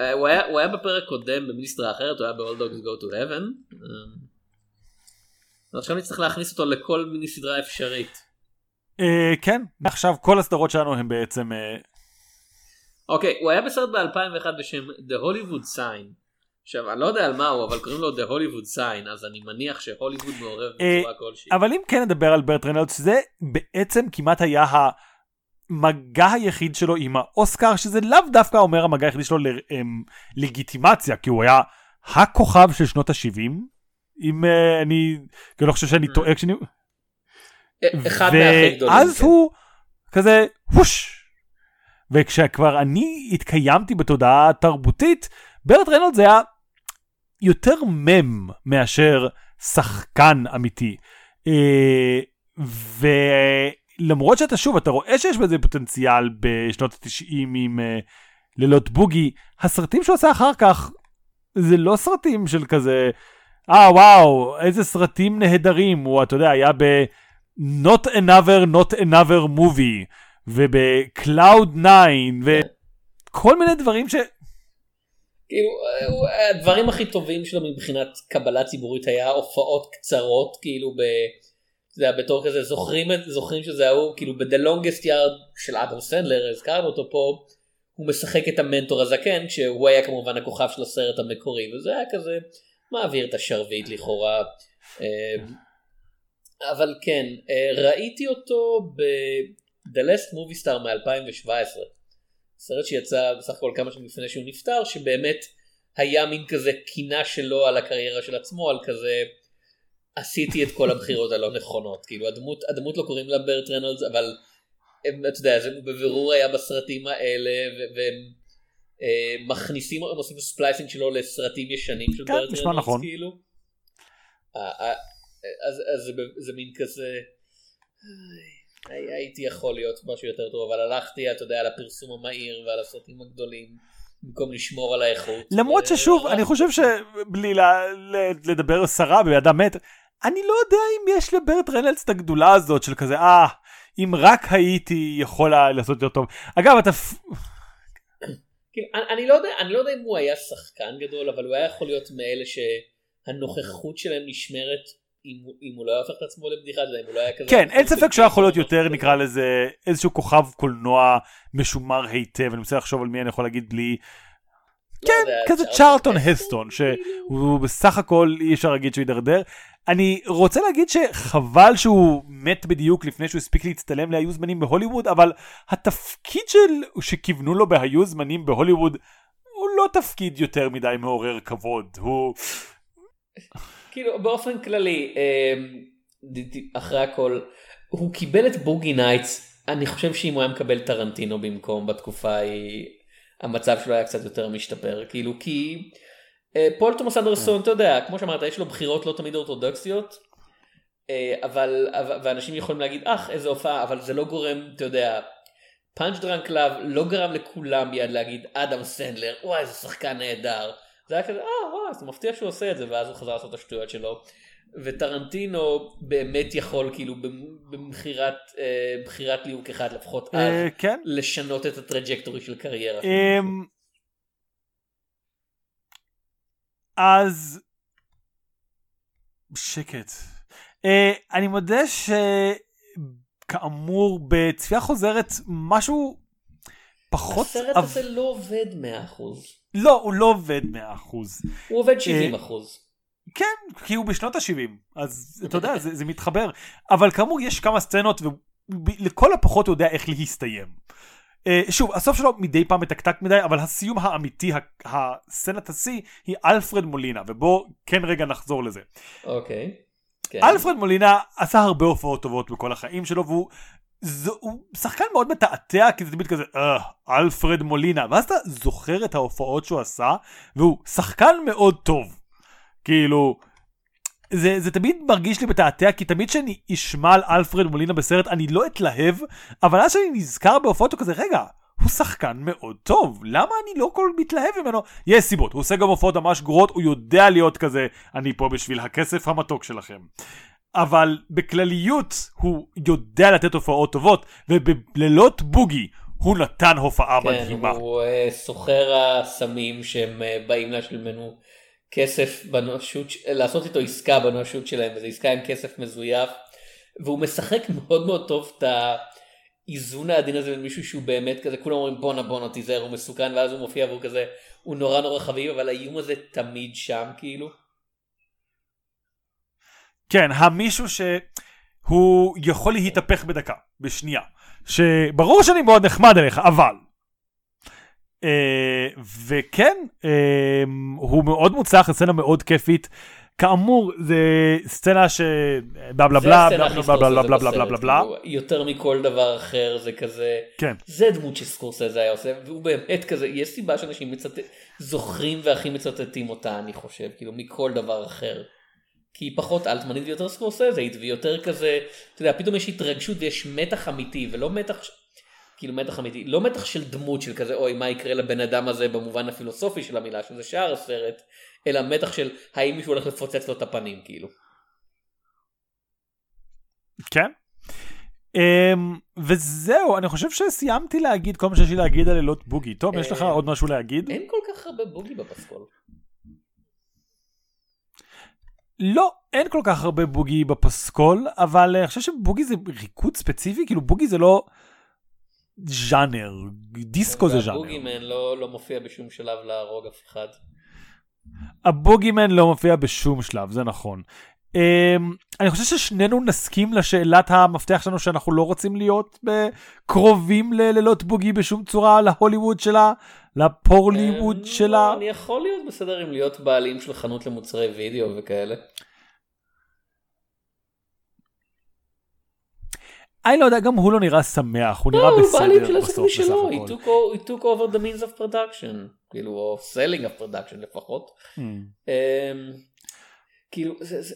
Speaker 1: אה, הוא היה, הוא היה בפרק קודם במיניסטרה אחרת הוא היה ב-all dogs go to heaven. עכשיו נצטרך להכניס אותו לכל מיני סדרה אפשרית.
Speaker 2: אה, כן עכשיו כל הסדרות שלנו הם בעצם אה,
Speaker 1: אוקיי, הוא היה בסרט ב-2001 בשם The Hollywood Sign. עכשיו, אני לא יודע על מה הוא, אבל קוראים לו The Hollywood Sign, אז אני מניח שהוליווד מעורב
Speaker 2: אה,
Speaker 1: בצורה כלשהי.
Speaker 2: אבל אם כן נדבר על ברט רנלדס, זה בעצם כמעט היה המגע היחיד שלו עם האוסקר, שזה לאו דווקא אומר המגע היחיד שלו ללגיטימציה, כי הוא היה הכוכב של שנות ה-70. אם אני, כי אני לא חושב שאני
Speaker 1: Mm.
Speaker 2: טועה כשאני...
Speaker 1: אחד מהכי גדולים.
Speaker 2: ואז
Speaker 1: כן.
Speaker 2: הוא כזה ווש. וכשכבר אני התקיימתי בתודעה תרבותית, ברט רנולדס היה יותר מם מאשר שחקן אמיתי. אה, ולמרות שאתה שוב, אתה רואה שיש בזה פוטנציאל בשנות ה-90 עם אה, לילות בוגי, הסרטים שהוא עשה אחר כך, זה לא סרטים של כזה, אה וואו, איזה סרטים נהדרים, הוא אתה יודע, היה ב... Not another, not another movie, וב-Cloud 9, וכל מיני דברים ש...
Speaker 1: כאילו, הוא- הדברים הכי טובים שלו מבחינת קבלה ציבורית היה הופעות קצרות, כאילו ב... זה היה בתור כזה, זוכרים, זוכרים שזה ההוא, כאילו ב-The Longest Yard של אדם סנדלר, הזכרנו אותו פה, הוא משחק את המנטור הזקן, כשהוא היה כמובן הכוכב של הסרט המקורי, וזה היה כזה, מעביר את השרביט לכאורה. אבל כן, אה, ראיתי אותו ב-The Last Movie Star מ-2017. סרט שיצא בסך הכל כמה שנים לפני שהוא נפטר, שבאמת היה מין כזה קינה שלו על הקריירה של עצמו, על כזה עשיתי את כל הבחירות הלא נכונות. כאילו הדמות, הדמות לא קוראים לה ברט רנולדס, אבל הם, אתה יודע, זה בבירור היה בסרטים האלה, והם אה, מכניסים, הם עושים splicing שלו לסרטים ישנים של
Speaker 2: כן,
Speaker 1: ברט
Speaker 2: נשמע
Speaker 1: רנולדס,
Speaker 2: נכון.
Speaker 1: כאילו. אה, אה, אז, אז זה, זה מין כזה, הייתי יכול להיות משהו יותר טוב, אבל הלכתי, אתה יודע, על הפרסום המהיר ועל הסרטים הגדולים, במקום לשמור על האיכות.
Speaker 2: למרות
Speaker 1: ו-
Speaker 2: ששוב, אני חושב שבלי לדבר סרה באדם מת, אני לא יודע אם יש לברט רנלדס את הגדולה הזאת של כזה, אה, אם רק הייתי יכול לעשות יותר טוב. אגב, אתה...
Speaker 1: אני, לא יודע, אני לא יודע אם הוא היה שחקן גדול, אבל הוא היה יכול להיות מאלה שהנוכחות שלהם נשמרת אם, אם הוא לא היה הופך את עצמו לבדיחה, אם הוא לא היה כזה...
Speaker 2: כן, אין ספק שהוא יכול להיות יותר. נקרא לזה, איזשהו כוכב קולנוע משומר היטב, אני מנסה לחשוב על מי אני יכול להגיד בלי...
Speaker 1: לא
Speaker 2: כן, כזה צ'ארלטון הסטון, שהוא בסך הכל אי אפשר להגיד שהוא יידרדר. אני רוצה להגיד שחבל שהוא מת בדיוק לפני שהוא הספיק להצטלם להיו זמנים בהוליווד, אבל התפקיד של שכיוונו לו בהיו זמנים בהוליווד הוא לא תפקיד יותר מדי מעורר כבוד, הוא...
Speaker 1: כאילו באופן כללי אמ, אחרי הכל הוא קיבל את Boogie Nights אני חושב שאם הוא היה מקבל טרנטינו במקום בתקופה ההיא המצב שלו היה קצת יותר משתפר כאילו כי אה, פול תומאס אנדרסון אתה יודע כמו שאמרת יש לו בחירות לא תמיד אורתודוקסיות אה, אבל ואנשים יכולים להגיד אך איזה הופעה אבל זה לא גורם אתה יודע. Punch Drunk Love לא גרם לכולם מיד להגיד אדם סנדלר וואי איזה שחקן נהדר. זה היה כזה אה וואי זה מפתיע שהוא עושה את זה ואז הוא חזר לעשות את השטויות שלו. וטרנטינו באמת יכול כאילו במ- במכירת אה, בחירת ליהוק אחד לפחות אז
Speaker 2: אה, כן.
Speaker 1: לשנות את הטראג'קטורי של קריירה.
Speaker 2: אמ, אז שקט. אה, אני מודה שכאמור בצפייה חוזרת משהו פחות...
Speaker 1: הסרט הזה לא עובד 100%.
Speaker 2: לא, הוא לא עובד 100%.
Speaker 1: הוא עובד
Speaker 2: אה,
Speaker 1: 70%.
Speaker 2: כן, כי הוא בשנות ה-70, אז אתה יודע, זה, זה מתחבר. אבל כאמור, יש כמה סצנות, ולכל הפחות הוא יודע איך להסתיים. Uh, שוב, הסוף שלו מדי פעם מתקתק מדי, אבל הסיום האמיתי, הסצנת השיא, היא אלפרד מולינה, ובוא כן רגע נחזור לזה.
Speaker 1: אוקיי. כן.
Speaker 2: אלפרד מולינה עשה הרבה הופעות טובות בכל החיים שלו, והוא זו, הוא שחקן מאוד מתעתע, כי זה תמיד כזה, אה, אלפרד מולינה, ואז אתה זוכר את ההופעות שהוא עשה, והוא שחקן מאוד טוב. כאילו, זה, זה תמיד מרגיש לי מתעתע, כי תמיד כשאני אשמע על אלפרד מולינה בסרט, אני לא אתלהב, אבל אז שאני נזכר בהופעות, הוא כזה, רגע, הוא שחקן מאוד טוב, למה אני לא כל מתלהב ממנו? יש סיבות, הוא עושה גם הופעות ממש גרועות, הוא יודע להיות כזה, אני פה בשביל הכסף המתוק שלכם. אבל בכלליות הוא יודע לתת הופעות טובות, ובלילות בוגי הוא נתן הופעה
Speaker 1: כן,
Speaker 2: מדהימה.
Speaker 1: הוא אה, סוחר הסמים שהם אה, באים להשלים ממנו כסף בנואשות, ש- לעשות איתו עסקה בנואשות שלהם, וזו עסקה עם כסף מזויף, והוא משחק מאוד מאוד טוב את האיזון העדין הזה בין מישהו שהוא באמת כזה כולם אומרים בואנה בואנה תיזהר הוא מסוכן ואז הוא מופיע והוא כזה הוא נורא נורא חביב אבל האיום הזה תמיד שם כאילו.
Speaker 2: כן המישהו שהוא יכול להתהפך בדקה בשנייה שברור שאני מאוד נחמד אליך אבל. Uh, וכן uh, הוא מאוד מוצלח סצנה מאוד כיפית כאמור זה סצנה ש... בלה בלה בלה בלה בלה בלה בלה בלה בלה בלה
Speaker 1: יותר מכל דבר אחר זה כזה
Speaker 2: כן
Speaker 1: זה דמות שסקורסזה היה עושה והוא באמת כזה יש סיבה שאנשים מצטט... זוכרים והכי מצטטים אותה אני חושב כאילו מכל דבר אחר. כי היא פחות אלטמנית ויותר סקורסזית ויותר כזה אתה יודע פתאום יש התרגשות ויש מתח אמיתי ולא מתח כאילו מתח אמיתי לא מתח של דמות של כזה אוי מה יקרה לבן אדם הזה במובן הפילוסופי של המילה שזה שאר הסרט אלא מתח של האם מישהו הולך לפוצץ לו את הפנים כאילו.
Speaker 2: כן. Um, וזהו אני חושב שסיימתי להגיד כל מה שיש לי להגיד על לילות בוגי טוב יש לך
Speaker 1: אה,
Speaker 2: עוד משהו להגיד
Speaker 1: אין כל כך הרבה בוגי בפסקול.
Speaker 2: לא אין כל כך הרבה בוגי בפסקול אבל אני חושב שבוגי זה ריקוד ספציפי כאילו בוגי זה לא ז'אנר דיסקו זה ז'אנר.
Speaker 1: בוגימן לא, לא מופיע בשום שלב להרוג אף אחד.
Speaker 2: הבוגימן לא מופיע בשום שלב, זה נכון. Um, אני חושב ששנינו נסכים לשאלת המפתח שלנו שאנחנו לא רוצים להיות קרובים ללילות בוגי בשום צורה להוליווד שלה, לפורליווד
Speaker 1: אמ,
Speaker 2: שלה.
Speaker 1: לא, אני יכול להיות בסדר עם להיות בעלים של חנות למוצרי וידאו וכאלה.
Speaker 2: אני לא יודע, גם הוא לא נראה שמח, הוא נראה
Speaker 1: לא, הוא
Speaker 2: בסדר
Speaker 1: בעלים של
Speaker 2: בסוף
Speaker 1: עסק משלו, took he took over the means of production, כאילו, או selling of production לפחות.
Speaker 2: Hmm.
Speaker 1: אמ, כאילו, זה, זה,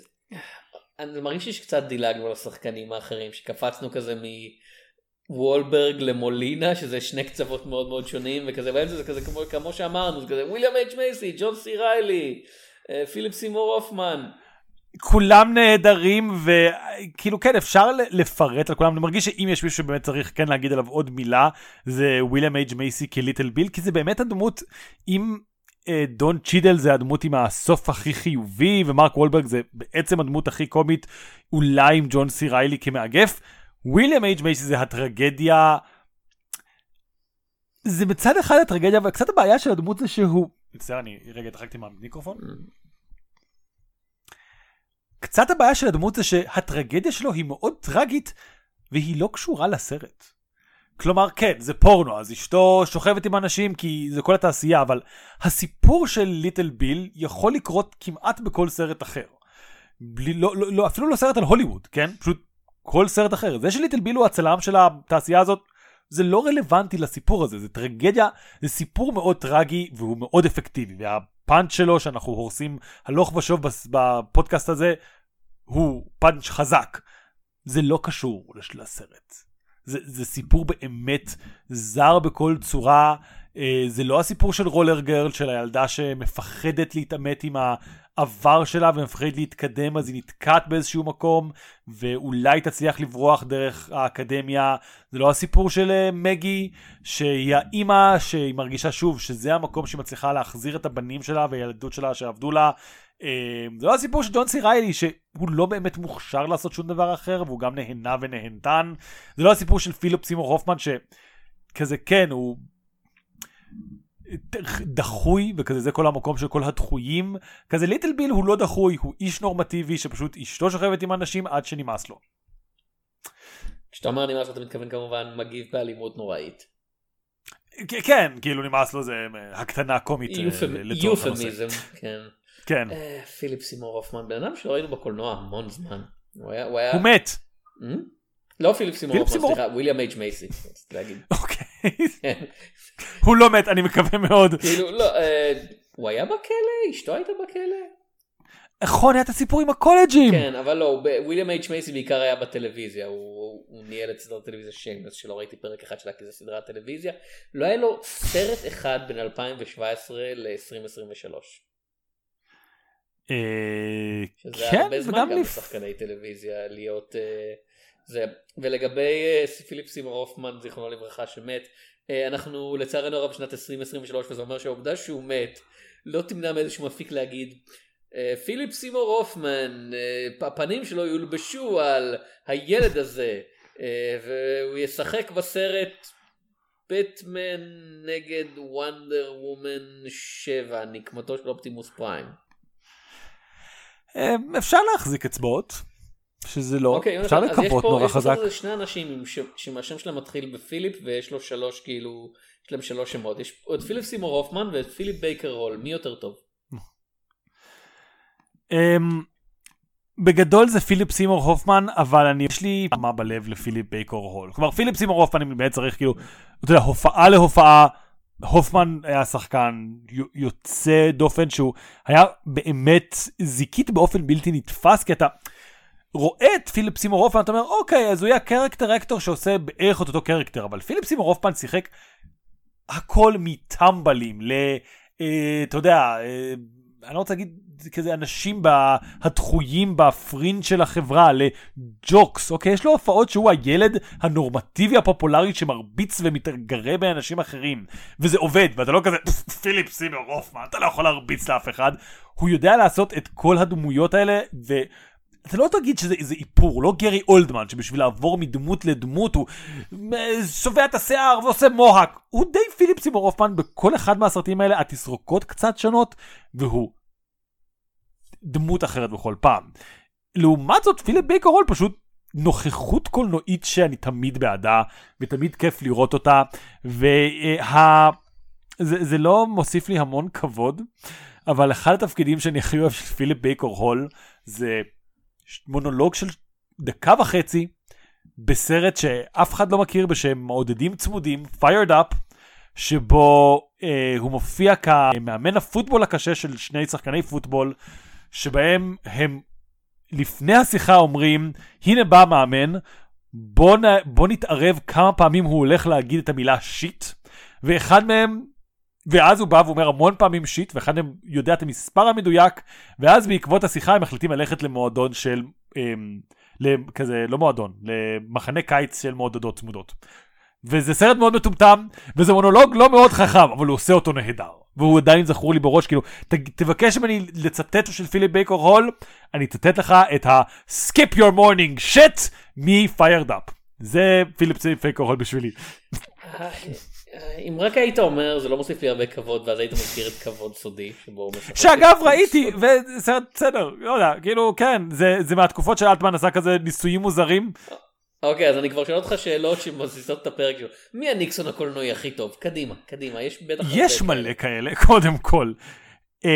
Speaker 1: אני מרגיש שקצת דילגנו על השחקנים האחרים, שקפצנו כזה מוולברג למולינה, שזה שני קצוות מאוד מאוד שונים, וכזה באמצע זה כזה כמו, כמו שאמרנו, זה כזה וויליאם אייג' מייסי, ג'ון סי ריילי, אה, פיליפ סימור הופמן.
Speaker 2: כולם נהדרים וכאילו כן אפשר לפרט על כולם אני מרגיש שאם יש מישהו שבאמת צריך כן להגיד עליו עוד מילה זה וויליאם אייג' מייסי כליטל ביל כי זה באמת הדמות אם דון צ'ידל זה הדמות עם הסוף הכי חיובי ומרק וולברג זה בעצם הדמות הכי קומית אולי עם ג'ון סי ריילי כמאגף. וויליאם אייג' מייסי זה הטרגדיה. זה בצד אחד הטרגדיה וקצת הבעיה של הדמות זה שהוא מצטער אני רגע התרחקתי מהמיקרופון קצת הבעיה של הדמות זה שהטרגדיה שלו היא מאוד טרגית והיא לא קשורה לסרט. כלומר כן זה פורנו אז אשתו שוכבת עם אנשים כי זה כל התעשייה אבל הסיפור של ליטל ביל יכול לקרות כמעט בכל סרט אחר. בלי, לא, לא, לא, אפילו לא סרט על הוליווד כן? פשוט כל סרט אחר. זה שליטל ביל הוא הצלם של התעשייה הזאת זה לא רלוונטי לסיפור הזה זה טרגדיה זה סיפור מאוד טרגי והוא מאוד אפקטיבי. והפאנץ' שלו שאנחנו הורסים הלוך ושוב בפודקאסט הזה הוא פאנץ' חזק. זה לא קשור לסרט זה, זה סיפור באמת זר בכל צורה. אה, זה לא הסיפור של רולר גרל של הילדה שמפחדת להתעמת עם העבר שלה ומפחדת להתקדם אז היא נתקעת באיזשהו מקום ואולי תצליח לברוח דרך האקדמיה. זה לא הסיפור של אה, מגי שהיא האימא שהיא מרגישה שוב שזה המקום שהיא מצליחה להחזיר את הבנים שלה והילדות שלה שעבדו לה זה לא הסיפור של ג'ון סי ריילי שהוא לא באמת מוכשר לעשות שום דבר אחר והוא גם נהנה ונהנתן זה לא הסיפור של פיליפ סימור הופמן שכזה כן הוא דחוי וכזה זה כל המקום של כל הדחויים כזה ליטל ביל הוא לא דחוי הוא איש נורמטיבי שפשוט אשתו שוכבת עם אנשים עד שנמאס לו.
Speaker 1: כשאתה אומר נמאס אתה מתכוון כמובן מגיב באלימות נוראית.
Speaker 2: כן כאילו נמאס לו זה אה, הקטנה קומית אה.
Speaker 1: יופמיזם, כן.
Speaker 2: כן
Speaker 1: אה, פיליפ סימור הופמן, בן אדם שלא ראינו בקולנוע המון זמן. הוא היה, הוא היה...
Speaker 2: הוא מת.
Speaker 1: Hmm? לא פיליפ סימור הופמן, סליחה, וויליאם אייג' מייסי.
Speaker 2: אוקיי.
Speaker 1: כן.
Speaker 2: הוא לא מת אני מקווה מאוד.
Speaker 1: כאילו, לא, אה, הוא היה בכלא? אשתו הייתה בכלא?
Speaker 2: נכון היה את הסיפור עם הקולג'ים.
Speaker 1: כן, אבל לא, וויליאם אייג' מייסי בעיקר היה בטלוויזיה, הוא הוא ניהל את סדרת טלוויזיה שיימלס, שלא ראיתי פרק אחד שלה כי זה סדרת טלוויזיה. לא היה לו סרט אחד בין 2017 ל-2023.
Speaker 2: אה,
Speaker 1: שזה
Speaker 2: כן
Speaker 1: הרבה זמן גם
Speaker 2: לפ-
Speaker 1: לשחקני טלוויזיה להיות אה, זה ולגבי אה, פיליפ סימור הופמן זיכרונו לברכה שמת אנחנו לצערנו הרב בשנת 2023 וזה אומר שהעובדה שהוא מת לא תמנע מאיזשהו מפיק להגיד פיליפ סימור הופמן הפנים שלו יולבשו על הילד הזה והוא ישחק בסרט בטמן נגד וונדר וומן 7, נקמתו של אופטימוס פריים.
Speaker 2: אה, אפשר להחזיק אצבעות, שזה לא,
Speaker 1: אוקיי,
Speaker 2: אפשר
Speaker 1: יונתן, אז יש
Speaker 2: לקוות
Speaker 1: פה-
Speaker 2: נורא
Speaker 1: יש פה
Speaker 2: חזק.
Speaker 1: כזה שני אנשים ש- שהשם שלהם מתחיל בפיליפ ויש לו שלוש כאילו, יש להם שלוש שמות. יש פה את פיליפ סימור הופמן ואת פיליפ בייקר הול, מי יותר טוב?
Speaker 2: אמ, בגדול זה פיליפ סימור הופמן, אבל אני, יש לי מה בלב לפיליפ בייקר הול. כלומר, פיליפ סימור הופמן, אני באמת צריך כאילו, אתה יודע, הופעה להופעה, הופמן היה שחקן יו- יוצא דופן שהוא היה באמת זיקית באופן בלתי נתפס, כי אתה רואה את פיליפ סימור הופמן, אתה אומר, אוקיי, אז הוא יהיה character actor שעושה בערך את אותו character, אבל פיליפ סימור הופמן שיחק הכל מטמבלים ל... אה, אתה יודע, אה, אני לא רוצה להגיד כזה אנשים בה- הדחויים בפרינג' של החברה, ל jocks, אוקיי? יש לו הופעות שהוא הילד הנורמטיבי הפופולרי שמרביץ ומתגרה באנשים אחרים, וזה עובד, ואתה לא כזה "פפ, פיליפ סימר הופמן, אתה לא יכול להרביץ לאף אחד. הוא יודע לעשות את כל הדמויות האלה, ו... אתה לא תגיד שזה איזה איפור, לא גרי אולדמן שבשביל לעבור מדמות לדמות הוא שובע את השיער ועושה מוהק. הוא די פיליפ סימור הופמן בכל אחד מהסרטים האלה, התסרוקות קצת שונות, והוא דמות אחרת בכל פעם. לעומת זאת פיליפ בייקר הול פשוט נוכחות קולנועית שאני תמיד בעדה, ותמיד כיף לראות אותה, וה... זה, זה לא מוסיף לי המון כבוד, אבל אחד התפקידים שאני הכי אוהב של פיליפ בייקר הול זה מונולוג של דקה וחצי בסרט שאף אחד לא מכיר בשם מעודדים צמודים, fired up, שבו אה, הוא מופיע כמאמן הפוטבול הקשה של שני שחקני פוטבול, שבהם הם לפני השיחה אומרים, הנה בא המאמן, בוא, נ, בוא נתערב כמה פעמים הוא הולך להגיד את המילה shit, ואחד מהם, ואז הוא בא ואומר המון פעמים shit, ואחד מהם יודע את המספר המדויק, ואז בעקבות השיחה הם מחליטים ללכת למועדון של, אמ, כזה, לא מועדון, למחנה קיץ של מעודדות צמוד. וזה סרט מאוד מטומטם, וזה מונולוג לא מאוד חכם, אבל הוא עושה אותו נהדר. והוא עדיין זכור לי בראש, כאילו, ת, תבקש ממני לצטט של פיליפ בייקר הול, אני אצטט לך את ה-skip your morning shit מ-fired up. זה פיליפ בייקר הול בשבילי.
Speaker 1: אם רק היית אומר זה לא מוסיף לי הרבה כבוד ואז היית מזכיר את כבוד סודי שבו.
Speaker 2: שאגב ראיתי, וסרט בסדר, לא יודע, כאילו כן, זה, זה מהתקופות שאלטמן עשה כזה ניסויים מוזרים.
Speaker 1: אוקיי אז אני כבר שואל אותך שאלות שמבסיסות את הפרק שלו. מי הניקסון הקולנועי הכי טוב? קדימה, קדימה, יש בטח...
Speaker 2: יש מלא כאלה, קודם כל. אמ,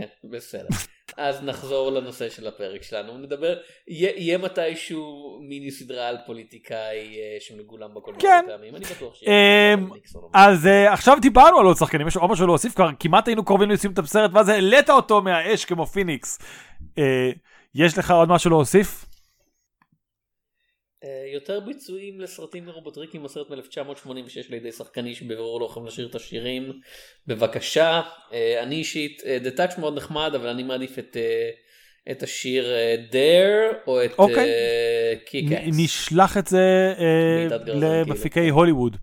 Speaker 1: כן, בסדר. אז נחזור לנושא של הפרק שלנו, נדבר, יהיה מתישהו מיני סדרה על פוליטיקאי אה, שמגולם בקולנוע
Speaker 2: כן.
Speaker 1: פעמים, אני בטוח שיהיה.
Speaker 2: אמ. אז uh, עכשיו דיברנו על עוד שחקנים, יש עוד משהו להוסיף כבר, כמעט היינו קרובים לסיום את הסרט, ואז העלית אותו מהאש כמו פיניקס. Uh, יש לך עוד משהו להוסיף?
Speaker 1: אה, יותר ביצועים לסרטים מרובוטריקים הסרט מ-1986 על ידי שחקני שבבירור לא יכולים לשיר את השירים בבקשה אה, אני אישית אה, The Touch מאוד נחמד אבל אני מעדיף את, אה, את השיר אה, Dare או את
Speaker 2: אוקיי.
Speaker 1: קיק
Speaker 2: נ- נשלח את זה למפיקי
Speaker 1: כאילו.
Speaker 2: הוליווד.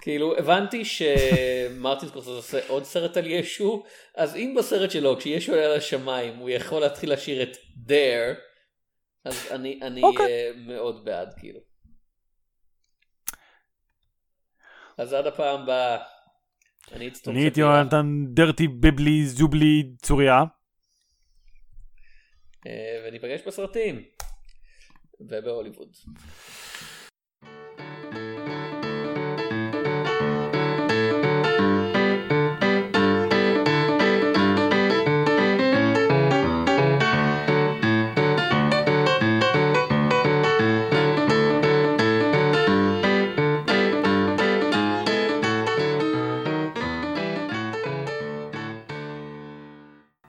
Speaker 1: כאילו הבנתי שמרטין סקורסזה עושה עוד סרט על ישו אז אם בסרט שלו כשישו עולה לשמיים הוא יכול להתחיל לשיר את Dare אז אני, אני
Speaker 2: אוקיי.
Speaker 1: אה, מאוד בעד כאילו. אז עד הפעם הבאה. אני
Speaker 2: הייתי יונתן דרטי ביבלי זובלי צוריה.
Speaker 1: אה, וניפגש בסרטים ובהוליווד.